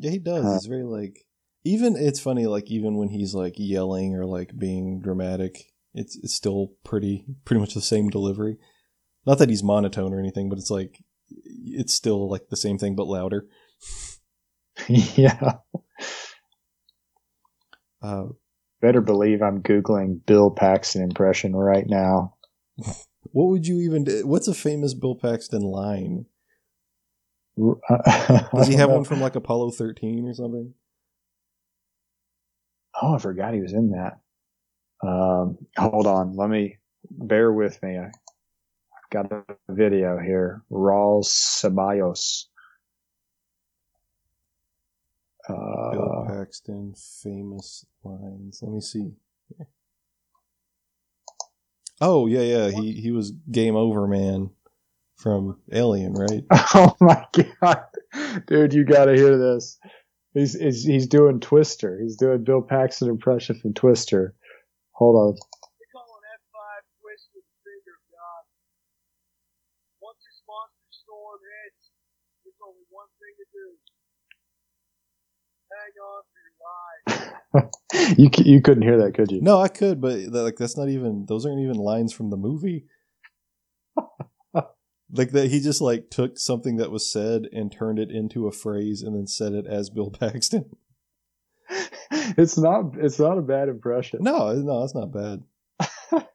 Yeah, he does. Uh, he's very like even it's funny like even when he's like yelling or like being dramatic, it's it's still pretty pretty much the same delivery. Not that he's monotone or anything, but it's like it's still like the same thing but louder. yeah. Uh, Better believe I'm googling Bill Paxton impression right now. what would you even? Do? What's a famous Bill Paxton line? Does he have one from like Apollo 13 or something? Oh, I forgot he was in that. Um, hold on. Let me bear with me. I, got a video here. Raul Ceballos. Uh, Bill Paxton famous lines. Let me see. Oh yeah, yeah. He he was game over, man from Alien, right? Oh my god, dude, you got to hear this. He's, he's he's doing Twister. He's doing Bill Paxton impression from Twister. Hold on. you you couldn't hear that, could you? No, I could, but like that's not even those aren't even lines from the movie. Like that, he just like took something that was said and turned it into a phrase and then said it as Bill Paxton. It's not. It's not a bad impression. No, no, it's not bad.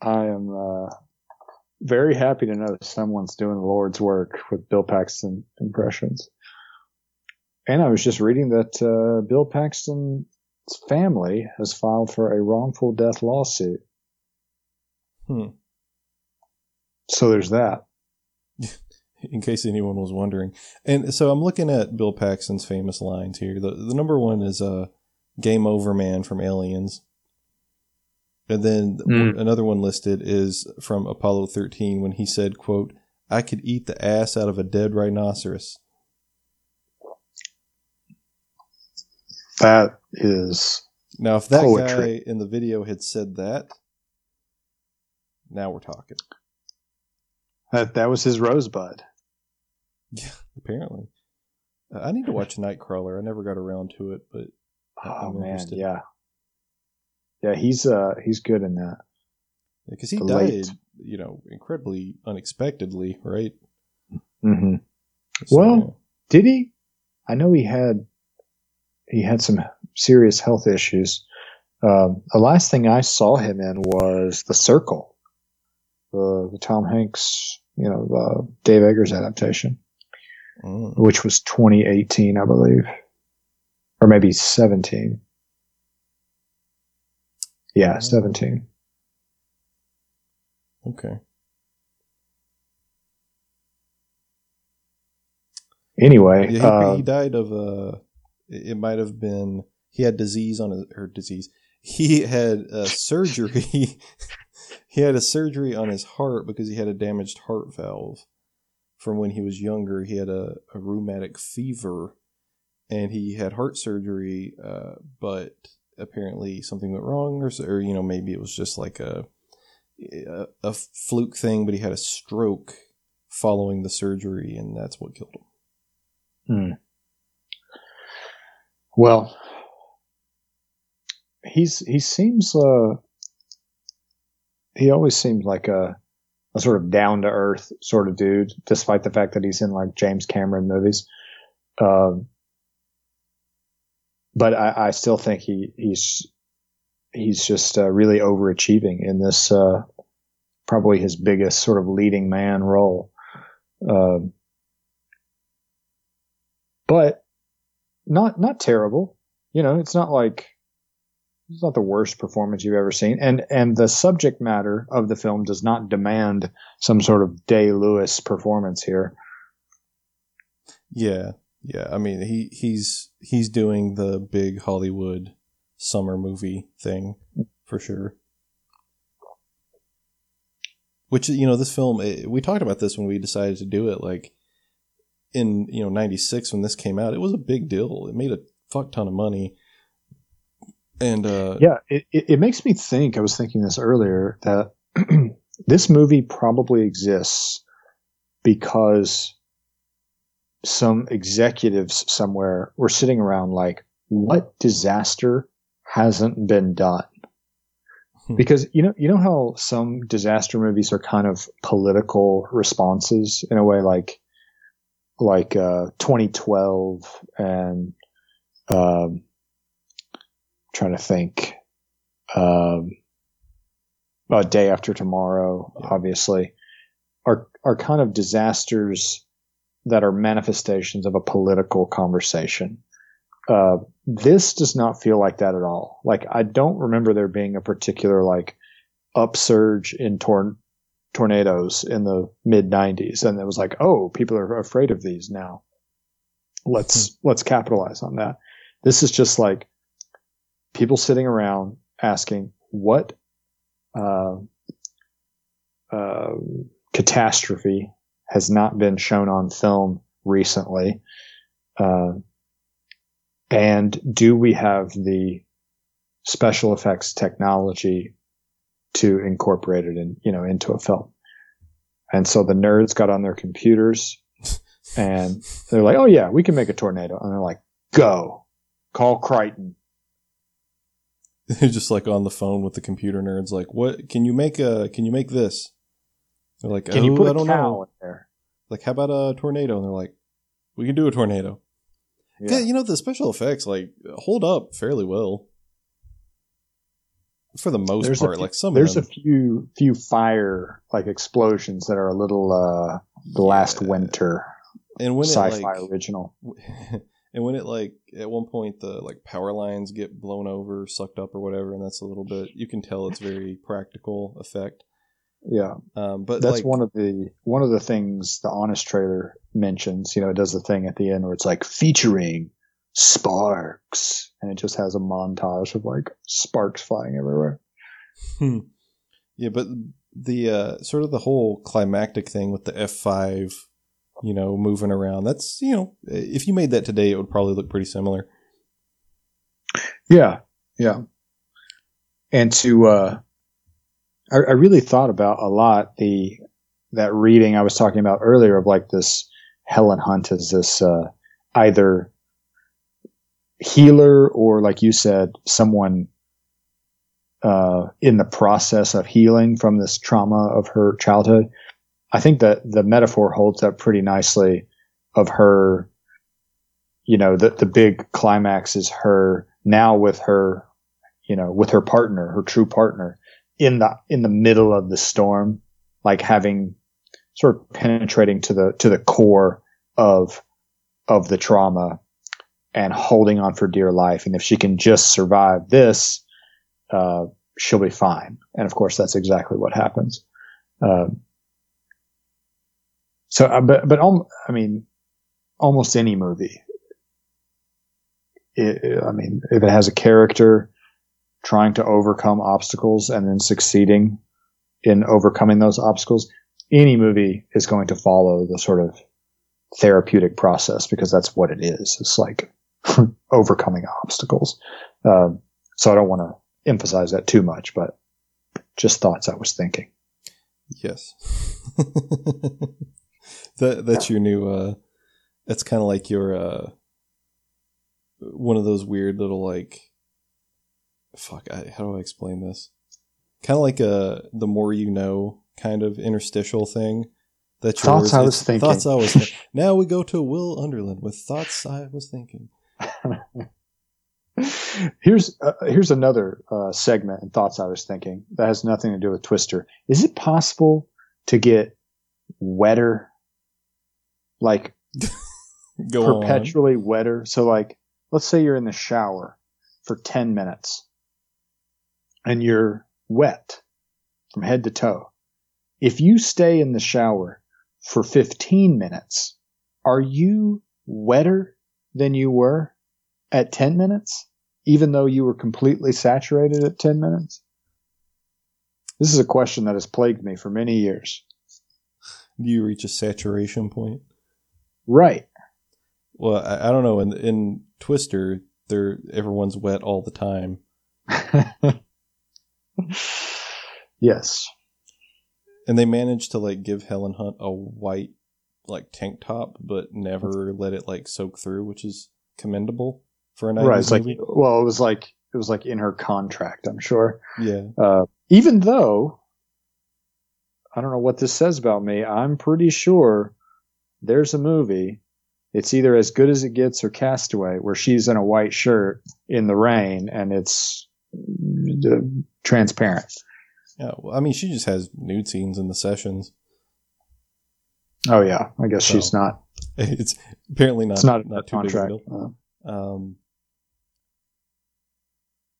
I am uh, very happy to know that someone's doing the Lord's work with Bill Paxton impressions. And I was just reading that uh, Bill Paxton's family has filed for a wrongful death lawsuit. Hmm. So there's that. In case anyone was wondering, and so I'm looking at Bill Paxton's famous lines here. The the number one is uh, "Game over, man" from Aliens, and then Mm. another one listed is from Apollo 13 when he said, "quote I could eat the ass out of a dead rhinoceros." That is Now, if that Poetry. guy in the video had said that, now we're talking. That that was his rosebud. Yeah, Apparently, Uh, I need to watch Nightcrawler. I never got around to it, but Oh I'm man, interested. yeah. Yeah, he's uh he's good in that. because he The died, late. you know, incredibly unexpectedly, right? Mm-hmm. So, Well- Did he? I know he had he had some serious health issues. Um, the last thing I saw him in was The Circle, the, the Tom Hanks, you know, uh, Dave Eggers adaptation. Mm. which was 2018, I believe, or maybe 17. Yeah, Oh. 17. okay. Anyway, Yeah, he, uh, he died of uh it might have been he had disease on his or disease. He had a surgery. he had a surgery on his heart because he had a damaged heart valve from when he was younger. He had a, a rheumatic fever and he had heart surgery, uh, but apparently something went wrong, or, or you know maybe it was just like a, a a fluke thing. But he had a stroke following the surgery, and that's what killed him. Hmm. Well, he's he seems uh he always seems like a a sort of down to earth sort of dude, despite the fact that he's in like James Cameron movies. Um, but I, I still think he he's he's just uh, really overachieving in this uh, probably his biggest sort of leading man role. Um, but not not terrible. You know, it's not like it's not the worst performance you've ever seen, and and the subject matter of the film does not demand some sort of Day Lewis performance here. Yeah, yeah. I mean, he he's he's doing the big Hollywood summer movie thing for sure. Which you know, this film eh, we talked about this when we decided to do it. Like in you know '96 when this came out, it was a big deal. It made a fuck ton of money, and uh, Yeah, it, it, it makes me think. I was thinking this earlier that this movie probably exists because some executives somewhere were sitting around like, what disaster hasn't been done? Hmm. Because you know, you know how some disaster movies are kind of political responses in a way, like like uh, 2012 and um, trying to think. Um, uh, Day After Tomorrow, Yeah. obviously, are are kind of disasters that are manifestations of a political conversation. Uh, this does not feel like that at all. Like I don't remember there being a particular like upsurge in torn tornadoes in the mid '90s, and it was like, oh, people are afraid of these now. Let's let's capitalize on that. This is just like people sitting around asking what uh, uh, catastrophe has not been shown on film recently, uh, and do we have the special effects technology to incorporate it in you know into a film? And so the nerds got on their computers and they're like, "Oh yeah, we can make a tornado," and they're like, "Go, call Crichton." they're just like on the phone with the computer nerds. Like, what can you make? A can you make this? They're like, Can oh, you put I a don't cow know. in there? Like, how about a tornado? And they're like, we can do a tornado. Yeah. you know the special effects like hold up fairly well for the most There's part. few- like some There's a few few fire like explosions that are a little uh the last winter and when sci-fi it like original. And when it like at one point the like power lines get blown over, sucked up or whatever, and that's a little bit you can tell it's very practical effect. Yeah, Um, but that's like, one of the one of the things the honest trailer mentions. You know, it does the thing at the end where it's like featuring sparks, and it just has a montage of like sparks flying everywhere. Hmm. Yeah, but the uh, sort of the whole climactic thing with the F five, you know, moving around. That's you know, if you made that today, it would probably look pretty similar. Yeah, yeah. And to, uh, I, I really thought about a lot the that reading I was talking about earlier of like this Helen Hunt as this uh, either healer or, like you said, someone uh, in the process of healing from this trauma of her childhood. I think that the metaphor holds up pretty nicely of her. You know, the the big climax is her now with her, you know, with her partner, her true partner, in the in the middle of the storm, like having sort of penetrating to the to the core of of the trauma and holding on for dear life. And if she can just survive this, uh, she'll be fine. And of course, that's exactly what happens. Um, so, uh, but but um, I mean, almost any movie. It, I mean, if it has a character trying to overcome obstacles and then succeeding in overcoming those obstacles, any movie is going to follow the sort of therapeutic process because that's what it is. It's like overcoming obstacles. Um, so I don't want to emphasize that too much, but just thoughts I was thinking. Yes. that that's your new uh that's kind of like your uh one of those weird little like fuck I, how do I explain this? Kind of like a the more you know kind of interstitial thing. That's Thoughts yours. I was It's thinking. Thoughts I was thinking. now we go to Will Underland with thoughts I was thinking. here's uh, here's another uh, segment and thoughts I was thinking that has nothing to do with Twister. Is it possible to get wetter, like Go on. perpetually wetter? So, like, let's say you're in the shower for ten minutes and you're wet from head to toe. If you stay in the shower for 15 minutes, are you wetter than you were at 10 minutes, even though you were completely saturated at 10 minutes? This is a question that has plagued me for many years. Do you reach a saturation point? Right. Well, I, I don't know. In in Twister, they're everyone's wet all the time. yes. and they managed to like give Helen Hunt a white like tank top, but never let it like soak through, which is commendable for a 90s Right. It's like, movie. well, it was like, it was like in her contract, I'm sure. yeah, Uh, even though I don't know what this says about me, I'm pretty sure there's a movie. It's either as good as it gets or Castaway, where she's in a white shirt in the rain and it's uh, transparent. yeah. Well, I mean, she just has nude scenes in the sessions. Oh yeah, I guess So, she's not. It's apparently not It's not, not a too big a contract. deal. Uh, Um,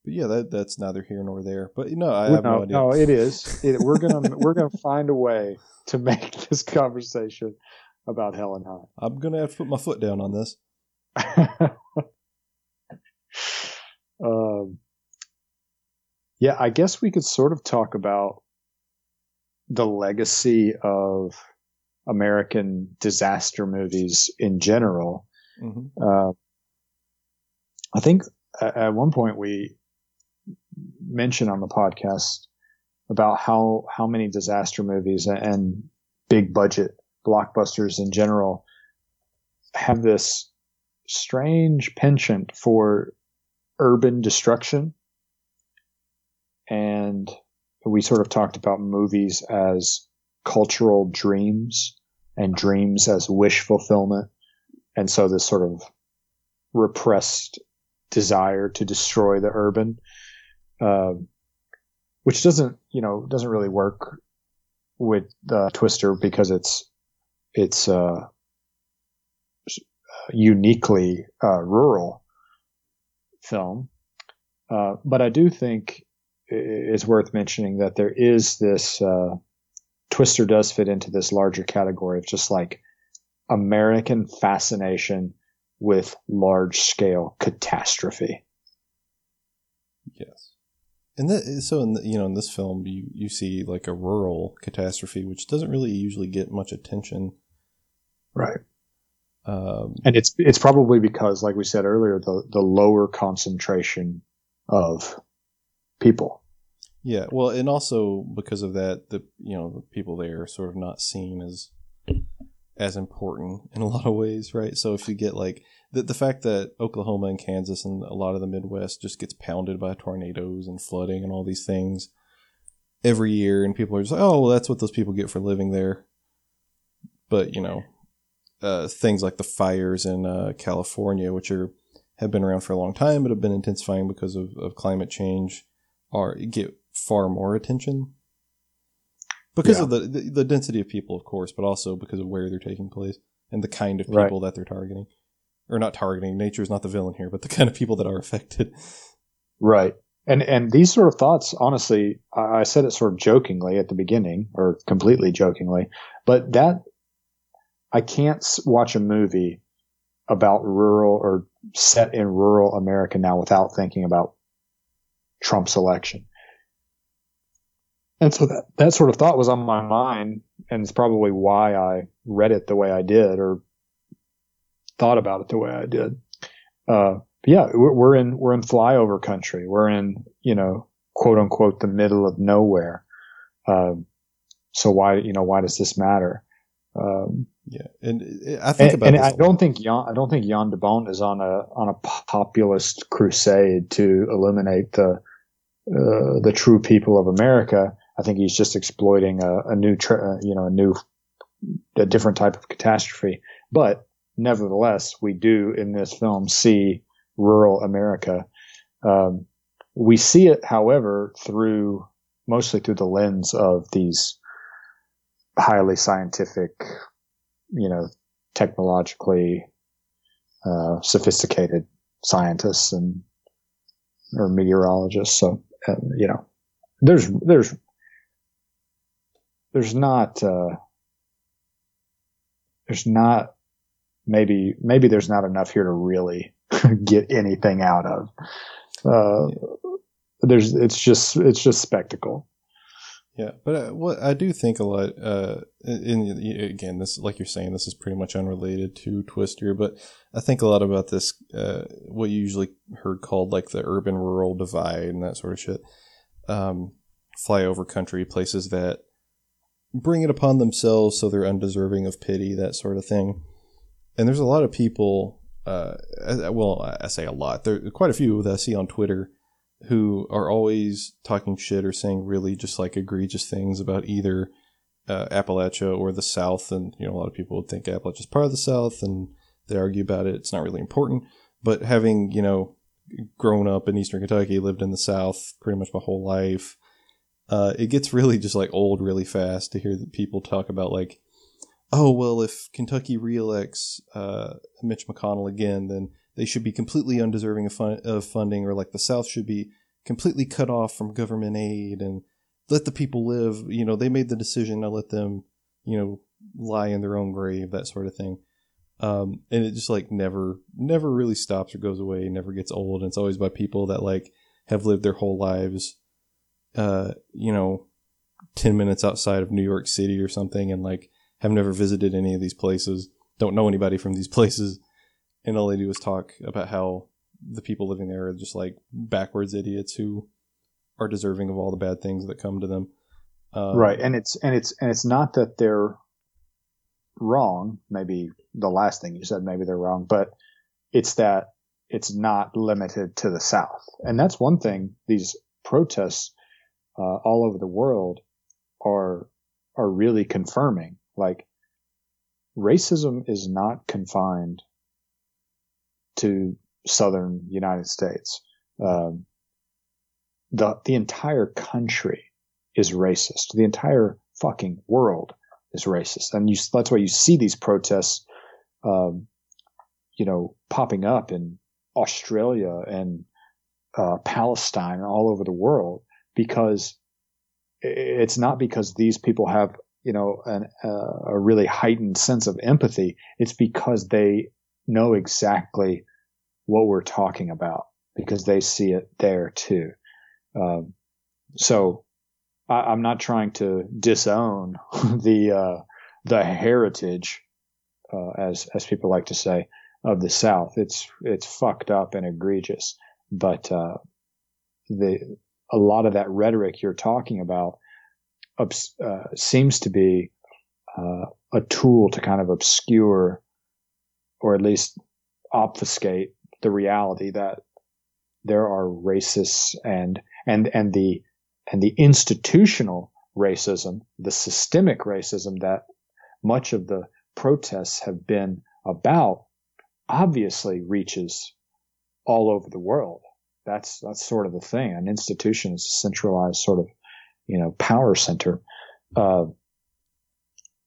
but yeah, that that's neither here nor there. But no, I have no, no, idea. no, it is. It, we're gonna we're gonna find a way to make this conversation about Helen Hunt. I'm gonna have to put my foot down on this. um, yeah, I guess we could sort of talk about the legacy of American disaster movies in general. hmm Uh, I think at, one point we mentioned on the podcast about how how many disaster movies and big budget blockbusters in general have this strange penchant for urban destruction. And we sort of talked about movies as cultural dreams and dreams as wish fulfillment. And so this sort of repressed desire to destroy the urban, um, which doesn't, you know, doesn't really work with uh, Twister because it's it's uh, uniquely uh, rural film. Uh, but I do think it's worth mentioning that there is this uh, Twister does fit into this larger category of just like American fascination with large scale catastrophe. Yes. And that, so in the, you know in this film you you see like a rural catastrophe which doesn't really usually get much attention. Right. Um, and it's it's probably because, like we said earlier, the the lower concentration of people. Yeah, well, and also because of that, the you know the people there are sort of not seen as as important in a lot of ways, right? So if you get like the the fact that Oklahoma and Kansas and a lot of the Midwest just gets pounded by tornadoes and flooding and all these things every year, and people are just like, oh, well, that's what those people get for living there. But you know, uh, things like the fires in uh, California, which are have been around for a long time but have been intensifying because of, of climate change, are get far more attention because yeah. of the, the, the density of people, of course, but also because of where they're taking place and the kind of people right. that they're targeting, or not targeting. Nature is not the villain here, but the kind of people that are affected. Right. And and these sort of thoughts, honestly, I said it sort of jokingly at the beginning, or completely jokingly, but that I can't watch a movie about rural or set in rural America now without thinking about Trump's election. And so that, that sort of thought was on my mind and it's probably why I read it the way I did or thought about it the way I did. Uh, yeah, we're, we're in, we're in flyover country. We're in, you know, quote unquote, the middle of nowhere. Um, so why, you know, why does this matter? Um, yeah, and I think and, about and I don't think Jan, I don't think Jan de Bont is on a on a populist crusade to eliminate the uh, the true people of America. I think he's just exploiting a, a new, tra- uh, you know, a new, a different type of catastrophe. But nevertheless, we do in this film see rural America. Um, we see it, however, through mostly through the lens of these highly scientific, you know, technologically uh, sophisticated scientists and or meteorologists. So uh, you know, there's there's there's not uh, there's not maybe maybe there's not enough here to really get anything out of. Uh, there's it's just it's just spectacle. Yeah, but uh, what I do think a lot, uh, in, in, again, this like you're saying, this is pretty much unrelated to Twister, but I think a lot about this, uh, what you usually heard called like the urban rural divide and that sort of shit. Um, flyover country places that bring it upon themselves so they're undeserving of pity, that sort of thing. And there's a lot of people, uh, well, I say a lot. There quite a few that I see on Twitter who are always talking shit or saying really just like egregious things about either uh, Appalachia or the South. And, you know, a lot of people would think Appalachia is part of the South and they argue about it. It's not really important. But having, you know, grown up in Eastern Kentucky, lived in the South pretty much my whole life, uh, it gets really just like old really fast to hear people talk about like, oh, well, if Kentucky reelects uh, Mitch McConnell again, then they should be completely undeserving of, fun- of funding, or like the South should be completely cut off from government aid and let the people live. You know, they made the decision to let them, you know, lie in their own grave, that sort of thing. Um, and it just like never, never really stops or goes away, never gets old. And it's always by people that like have lived their whole lives, uh, you know, 10 minutes outside of New York City or something and like have never visited any of these places, don't know anybody from these places and all they do is talk about how the people living there are just like backwards idiots who are deserving of all the bad things that come to them. Um, right, and it's and it's and it's not that they're wrong. Maybe the last thing you said, maybe they're wrong, but it's that it's not limited to the South, and that's one thing. These protests uh, all over the world are are really confirming. Like racism is not confined to southern United States. Um, the the entire country is racist. The entire fucking world is racist, and you, that's why you see these protests. Um, you know, popping up in Australia and uh, Palestine and all over the world because it's not because these people have you know an, uh, a really heightened sense of empathy. It's because they know exactly what we're talking about because they see it there too. Um, so I, am not trying to disown the uh, the heritage, uh, as as people like to say, of the South. It's it's fucked up and egregious, but uh, the a lot of that rhetoric you're talking about uh, seems to be uh, a tool to kind of obscure or at least obfuscate the reality that there are racists and and and the and the institutional racism, the systemic racism that much of the protests have been about obviously reaches all over the world. That's that's sort of the thing. An institution is a centralized sort of, you know, power center. Uh,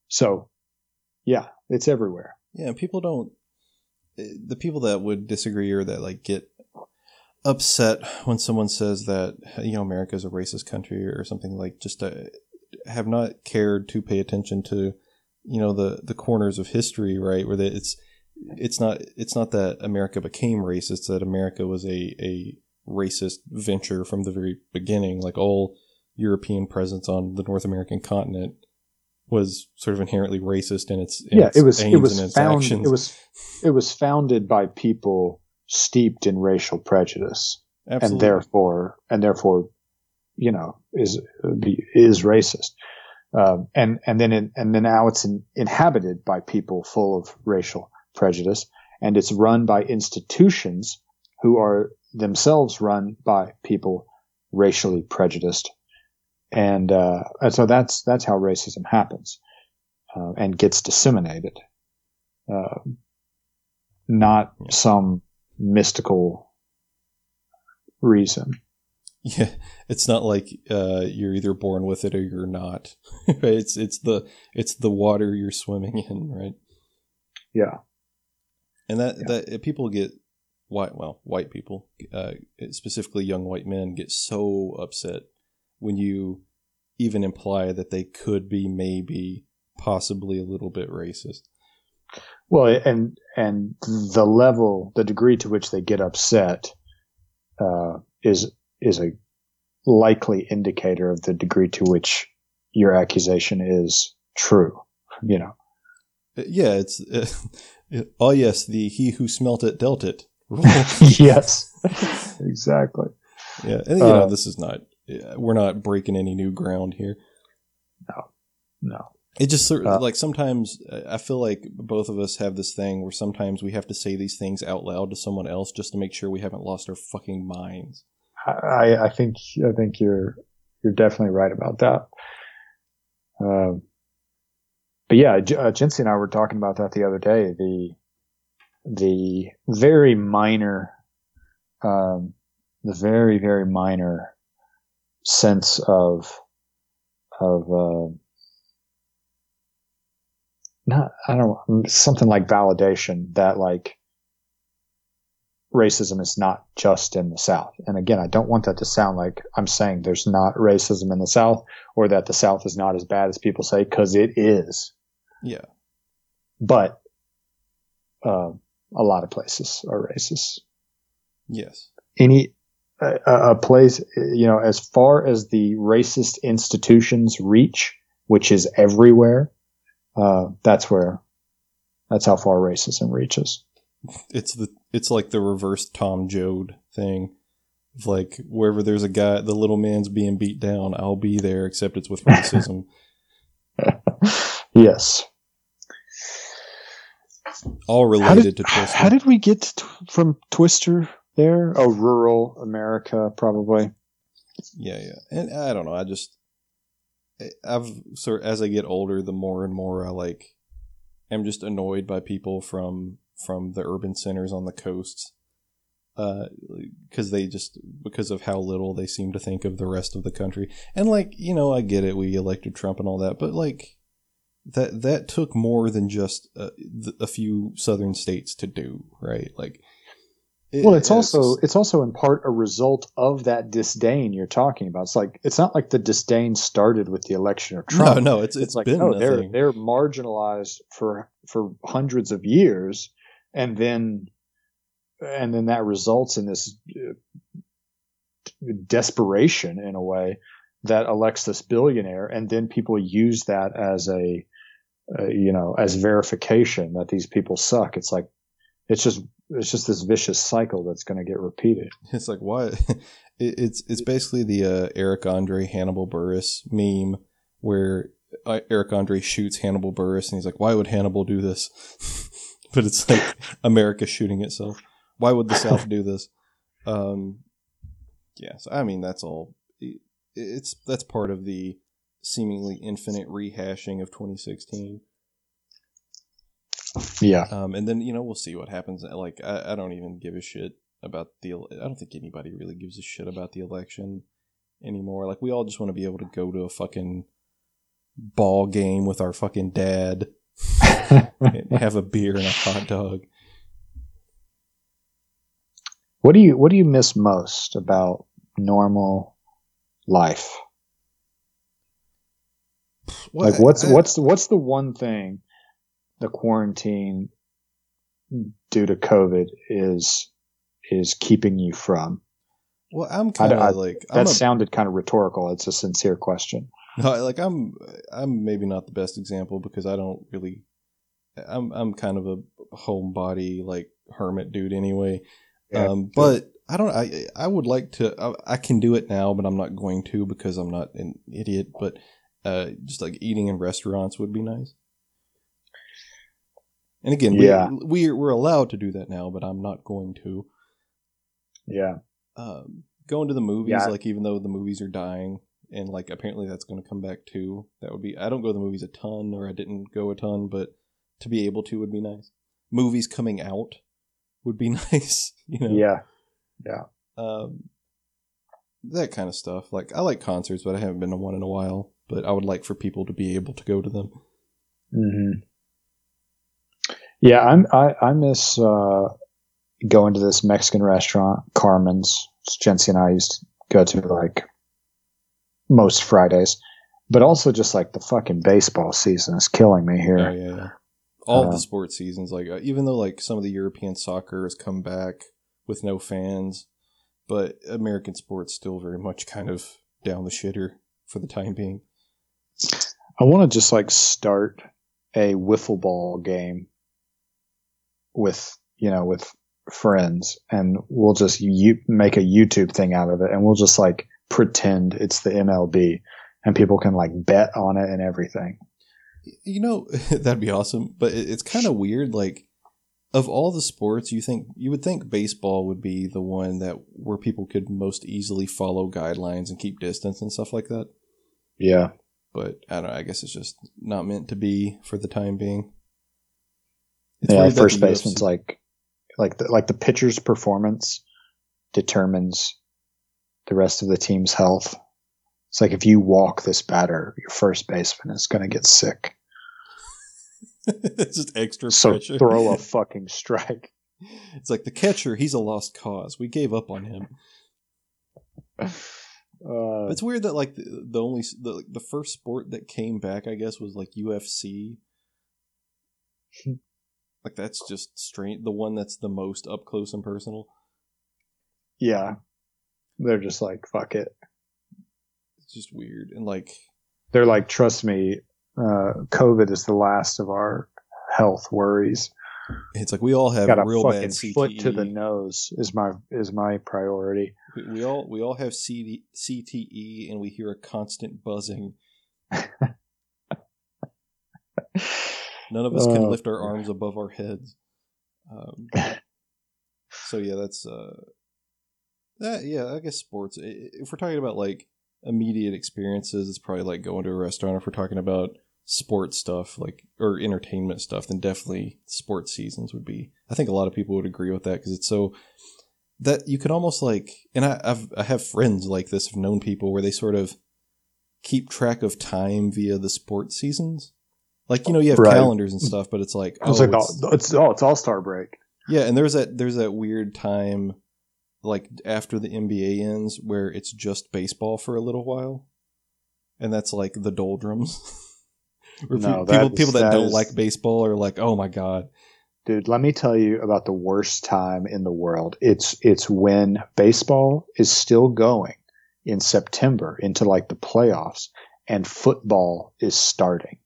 so, yeah, it's everywhere. Yeah, people don't. The people that would disagree or that like get upset when someone says that you know America is a racist country or something like just uh, have not cared to pay attention to you know the the corners of history right? Where that it's it's not it's not that America became racist that America was a a racist venture from the very beginning like all European presence on the North American continent was sort of inherently racist in its in yeah its it was it was its found, it was it was founded by people steeped in racial prejudice. Absolutely. and therefore and therefore you know is is racist. Um, and and then it, and then now it's in, inhabited by people full of racial prejudice. And it's run by institutions who are themselves run by people racially prejudiced and, uh, and so that's that's how racism happens uh, and gets disseminated uh, not some mystical reason. Yeah, it's not like uh, you're either born with it or you're not. it's it's the it's the water you're swimming in, right? Yeah, and that Yeah. that uh, people get white well white people uh, specifically young white men get so upset when you even imply that they could be maybe possibly a little bit racist. Well, and and the level, the degree to which they get upset, uh, is is a likely indicator of the degree to which your accusation is true. You know, Uh, Yeah, it's uh, oh yes, the he who smelt it dealt it. yes, exactly. Yeah, and you know Uh, this is not we're not breaking any new ground here. No, no. It just sort of Uh, like sometimes I feel like both of us have this thing where sometimes we have to say these things out loud to someone else just to make sure we haven't lost our fucking minds. I, I think I think you're you're definitely right about that. Um, but yeah, J- uh, Jinsey and I were talking about that the other day. The the very minor, um, the very very minor sense of of uh, not I don't know, something like validation that like racism is not just in the South. And again, I don't want that to sound like I'm saying there's not racism in the South or that the South is not as bad as people say, because it is. Yeah, But uh, a lot of places are racist. yes, Any a, a place, you know, as far as the racist institutions reach, which is everywhere, uh, that's where, that's how far racism reaches. it's the it's like the reverse Tom Joad thing. Of like wherever there's a guy, the little man's being beat down, I'll be there. Except it's with racism. yes. all related did, to Twister. how did we get to, from Twister there? Oh, rural America, probably. Yeah, yeah. And I don't know. I just I've sort as I get older, the more and more I like am just annoyed by people from from the urban centers on the coasts. Uh, because they just because of how little they seem to think of the rest of the country, and like you know, I get it. We elected Trump and all that, but like, that that took more than just a, a few southern states to do, right? Like, it, well, it's, also it's also in part a result of that disdain you're talking about. It's like it's not like the disdain started with the election of Trump. No, no, it's it's, it's like no, they're they're marginalized for for hundreds of years, and then and then that results in this uh, desperation in a way that elects this billionaire, and then people use that as a uh, you know, as verification that these people suck. It's like, it's just, it's just this vicious cycle that's going to get repeated. It's like, why? it's, it's basically the uh, Eric Andre Hannibal Buress meme where uh, Eric Andre shoots Hannibal Buress and he's like, why would Hannibal do this? but it's like America shooting itself. Why would the South do this? Um, yeah, so I mean, that's all. It's, that's part of the seemingly infinite rehashing of 2016. Yeah. Um, and then you know we'll see what happens. Like I, I don't even give a shit about the. I don't think anybody really gives a shit about the election anymore. Like we all just want to be able to go to a fucking ball game with our fucking dad, and have a beer and a hot dog. What do you What do you miss most about normal life? What, like what's I, what's what's the one thing the quarantine due to COVID is is keeping you from? Well, I'm kind of like that a, sounded kind of rhetorical. It's a sincere question. No, like I'm I'm maybe not the best example because I don't really I'm I'm kind of a homebody like hermit dude anyway. Yeah, um, but I don't I I would like to I, I, can do it now, but I'm not going to because I'm not an idiot. But uh, just like eating in restaurants would be nice. And again, yeah. we, we're, we're allowed to do that now, but I'm not going to. Yeah. Um, going to the movies, yeah. like even though the movies are dying, and like apparently that's going to come back too. That would be. I don't go to the movies a ton, or I didn't go a ton, but to be able to would be nice. Movies coming out would be nice. You know. Yeah. Yeah. Um, that kind of stuff. Like I like concerts, but I haven't been to one in a while but I would like for people to be able to go to them. Mm-hmm. Yeah, I'm, I, I miss uh, going to this Mexican restaurant, Carmen's. Jency and I used to go to like most Fridays, but also just like the fucking baseball season is killing me here. Oh, yeah, yeah. All uh, the sports seasons, like uh, even though like some of the European soccer has come back with no fans, but American sports still very much kind of down the shitter for the time being. I want to just like start a wiffle ball game with, you know, with friends and we'll just you make a YouTube thing out of it and we'll just like pretend it's the MLB and people can like bet on it and everything. You know, that'd be awesome, but it's kind of weird like of all the sports, you think you would think baseball would be the one that where people could most easily follow guidelines and keep distance and stuff like that. Yeah but I don't know. I guess it's just not meant to be for the time being. It's yeah, first baseman's UFC... like like the, like the pitcher's performance determines the rest of the team's health. It's like if you walk this batter, your first baseman is going to get sick. it's just extra so pressure. throw a fucking strike. It's like the catcher, he's a lost cause. We gave up on him. Uh, it's weird that like the, the only the, the first sport that came back, I guess, was like UFC. Like that's just strange. The one that's the most up close and personal. Yeah, they're just like fuck it. It's just weird and like they're like, trust me, uh, COVID is the last of our health worries. It's like we all have Got a real bad CTE. Foot to the nose is my is my priority. We, we all we all have CD, CTE, and we hear a constant buzzing. None of us can uh, lift our arms above our heads. Um, so yeah, that's uh, that yeah. I guess sports. If we're talking about like immediate experiences, it's probably like going to a restaurant. If we're talking about sports stuff like or entertainment stuff, then definitely sports seasons would be. I think a lot of people would agree with that because it's so that you could almost like, and I, I've I have friends like this, have known people where they sort of keep track of time via the sports seasons. Like you know, you have Right. calendars and stuff, but it's like oh, like, it's- oh, it's oh, it's All Star break. yeah, and there's that there's that weird time, like after the NBA ends, where it's just baseball for a little while, and that's like the doldrums. No, that people is- people that, that don't is- like baseball are like, oh my god, Dude, let me tell you about the worst time in the world. It's it's when baseball is still going in September into like the playoffs and football is starting.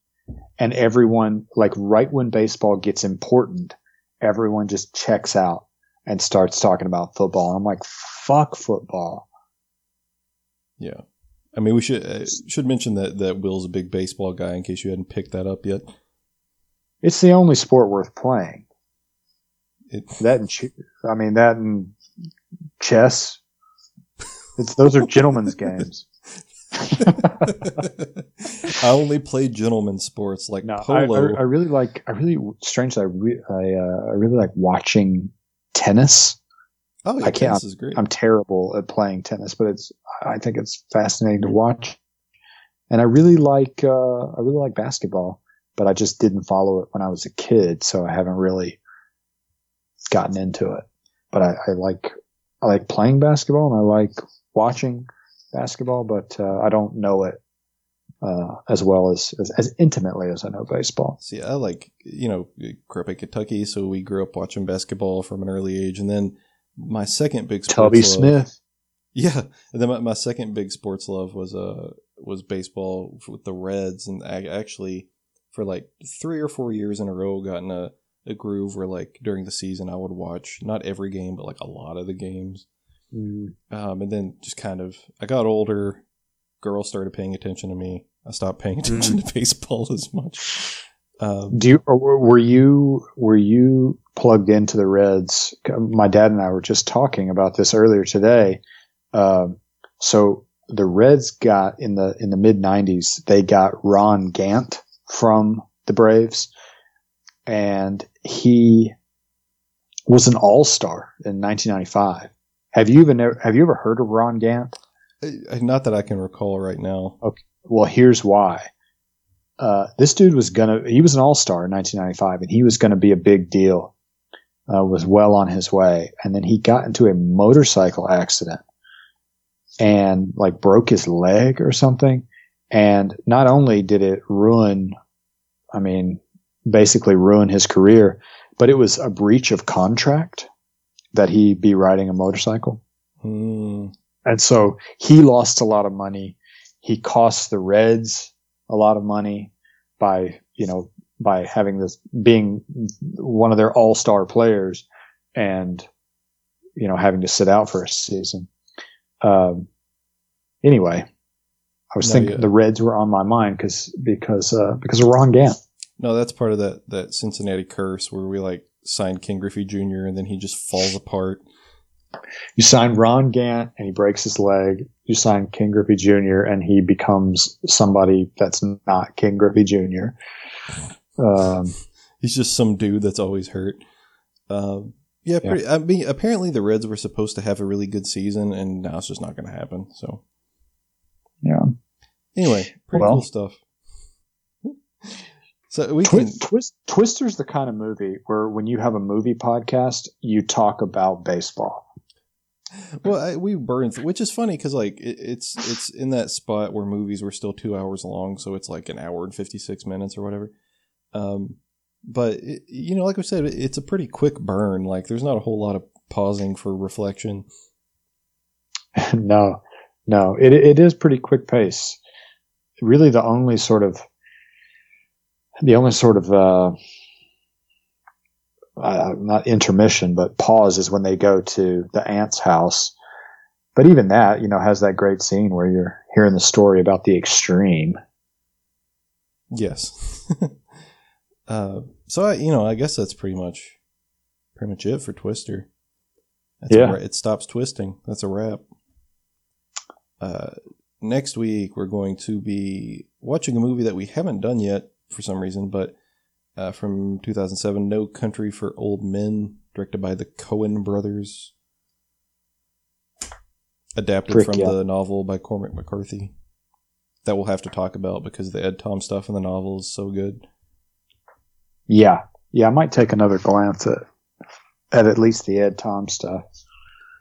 And everyone like right when baseball gets important, everyone just checks out and starts talking about football. I'm like, fuck football. yeah. I mean, we should uh, should mention that that Will's a big baseball guy in case you hadn't picked that up yet. It's the only sport worth playing. It, That and I mean that and chess. It's those are gentlemen's games. I only play gentleman sports like No, I, polo. I, I really like. I really strangely, I, re, I, uh, I really like watching tennis. oh, yeah, I can't- tennis is great. I'm terrible at playing tennis, but it's. I think it's fascinating to watch, and I really like. Uh, I really like basketball, but I just didn't follow it when I was a kid, so I haven't really gotten into it. But I, I like. I like playing basketball, and I like watching basketball, but uh, I don't know it uh, as well as, as as intimately as I know baseball. See, I like, you know, grew up in Kentucky, so we grew up watching basketball from an early age. And then my second big sports Tubby love, Smith. Yeah. And then my, my second big sports love was, uh, was baseball with the Reds. And I actually, for like three or four years in a row, got in a, a groove where like during the season I would watch not every game, but like a lot of the games. Mm. Um, and then just kind of, I got older. Girls started paying attention to me. I stopped paying attention to baseball as much. Um, Do you or were were you were you plugged into the Reds? My dad and I were just talking about this earlier today. Um, so the Reds got in the in the mid '90s. They got Ron Gant from the Braves, and he was an All Star in 1995. Have you even have you ever heard of Ron Gant? Not that I can recall right now. Okay. Well, here's why. Uh, this dude was gonna, he was an all-star in 1995 and he was gonna be a big deal, uh, was well on his way. And then he got into a motorcycle accident and like broke his leg or something. And not only did it ruin, I mean, basically ruin his career, but it was a breach of contract that he be riding a motorcycle. Hmm. And so he lost a lot of money. He cost the Reds a lot of money by, you know, by having this being one of their all-star players and, you know, having to sit out for a season. Um, anyway, I was No, thinking yeah. the Reds were on my mind because, because, uh, because of Ron Gant. No, that's part of that that Cincinnati curse where we like signed Ken Griffey Jr. and then he just falls apart. You sign Ron Gant and he breaks his leg. You sign Ken Griffey Jr. and he becomes somebody that's not Ken Griffey Jr. Um, He's just some dude that's always hurt. Um, yeah, Yeah. Pretty, I mean, apparently the Reds were supposed to have a really good season, and now it's just not going to happen. So yeah. anyway, pretty Well. cool stuff. So we can, Twist, Twister's the kind of movie where when you have a movie podcast, you talk about baseball. well, I, we burned, th- which is funny because like it, it's it's in that spot where movies were still two hours long, so it's like an hour and fifty six minutes or whatever. Um, but it, you know, like I said, it, it's a pretty quick burn. Like there's not a whole lot of pausing for reflection. no, no, it, it is pretty quick pace. Really, the only sort of, the only sort of, uh, uh, not intermission, but pause is when they go to the aunt's house. But even that, you know, has that great scene where you're hearing the story about the extreme. Yes. uh, so I, you know, I guess that's pretty much pretty much it for Twister. That's Yeah. it stops twisting. That's a wrap. Uh, next week we're going to be watching a movie that we haven't done yet for some reason, but uh, from 2007, No Country for Old Men, directed by the Coen brothers, adapted Frick from yeah. the novel by Cormac McCarthy. That we'll have to talk about because the Ed Tom stuff in the novel is so good. Yeah, yeah, I might take another glance at at at least the Ed Tom stuff.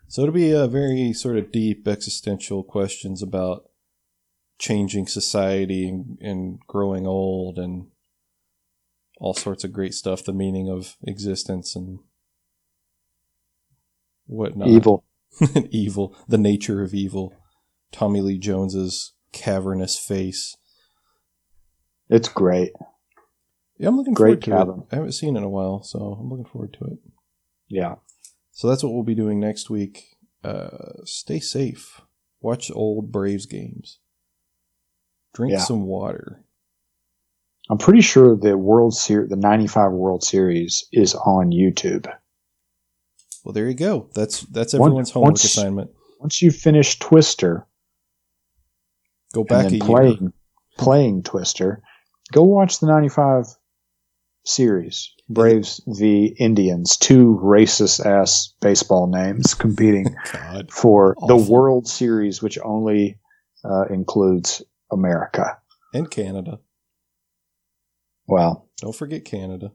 So it'll be a very sort of deep existential questions about changing society and, and growing old and all sorts of great stuff, the meaning of existence and whatnot. Evil. evil, the nature of evil. Tommy Lee Jones's cavernous face. It's great. Yeah, I'm looking Great forward to cabin. it. I haven't seen it in a while, so I'm looking forward to it. Yeah. So that's what we'll be doing next week. Uh, stay safe. Watch old Braves games. Drink Yeah. some water. I'm pretty sure the World Series, the 95 World Series is on YouTube. Well, there you go. That's that's Once- everyone's homework once- assignment. Once you finish Twister Go back and then year. playing, playing Twister, go watch the 95 series. Braves v Indians, two racist ass baseball names competing God. for the World Series, which only uh, includes America. And Canada. Well, Don't forget Canada.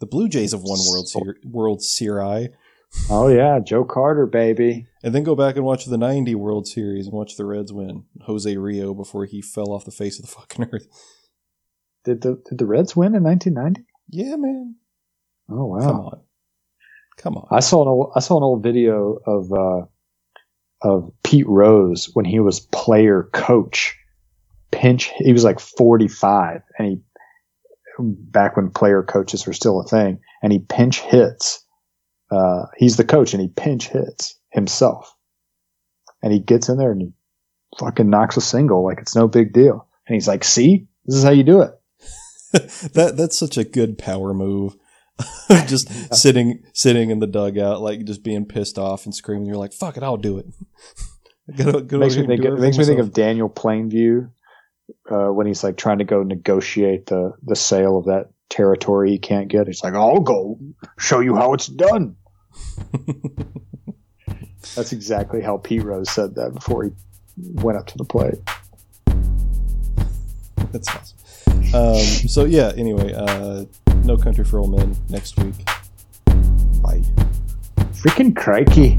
The Blue Jays have won World Ser- World Series. oh yeah, Joe Carter, baby. And then go back and watch the 90 World Series and watch the Reds win. Jose Rijo before he fell off the face of the fucking earth. Did the did the Reds win in 1990? Yeah, man. Oh wow. Come on. Come on. I saw an old, I saw an old video of uh, of Pete Rose when he was player coach. Pinch, he was like 45, and he back when player coaches were still a thing, and he pinch hits. Uh, he's the coach, and he pinch hits himself, and he gets in there and he fucking knocks a single like it's no big deal, and he's like, "See, this is how you do it." that that's such a good power move. just sitting sitting in the dugout, like just being pissed off and screaming. You're like, "Fuck it, I'll do it." Makes me think. It makes me think of Daniel Plainview uh, when he's like trying to go negotiate the the sale of that territory he can't get. He's like, "I'll go show you how it's done." That's exactly how Pete Rose said that before he went up to the plate. That's awesome. Um, so yeah. Anyway, uh, no country for old men next week. Bye. Freaking crikey!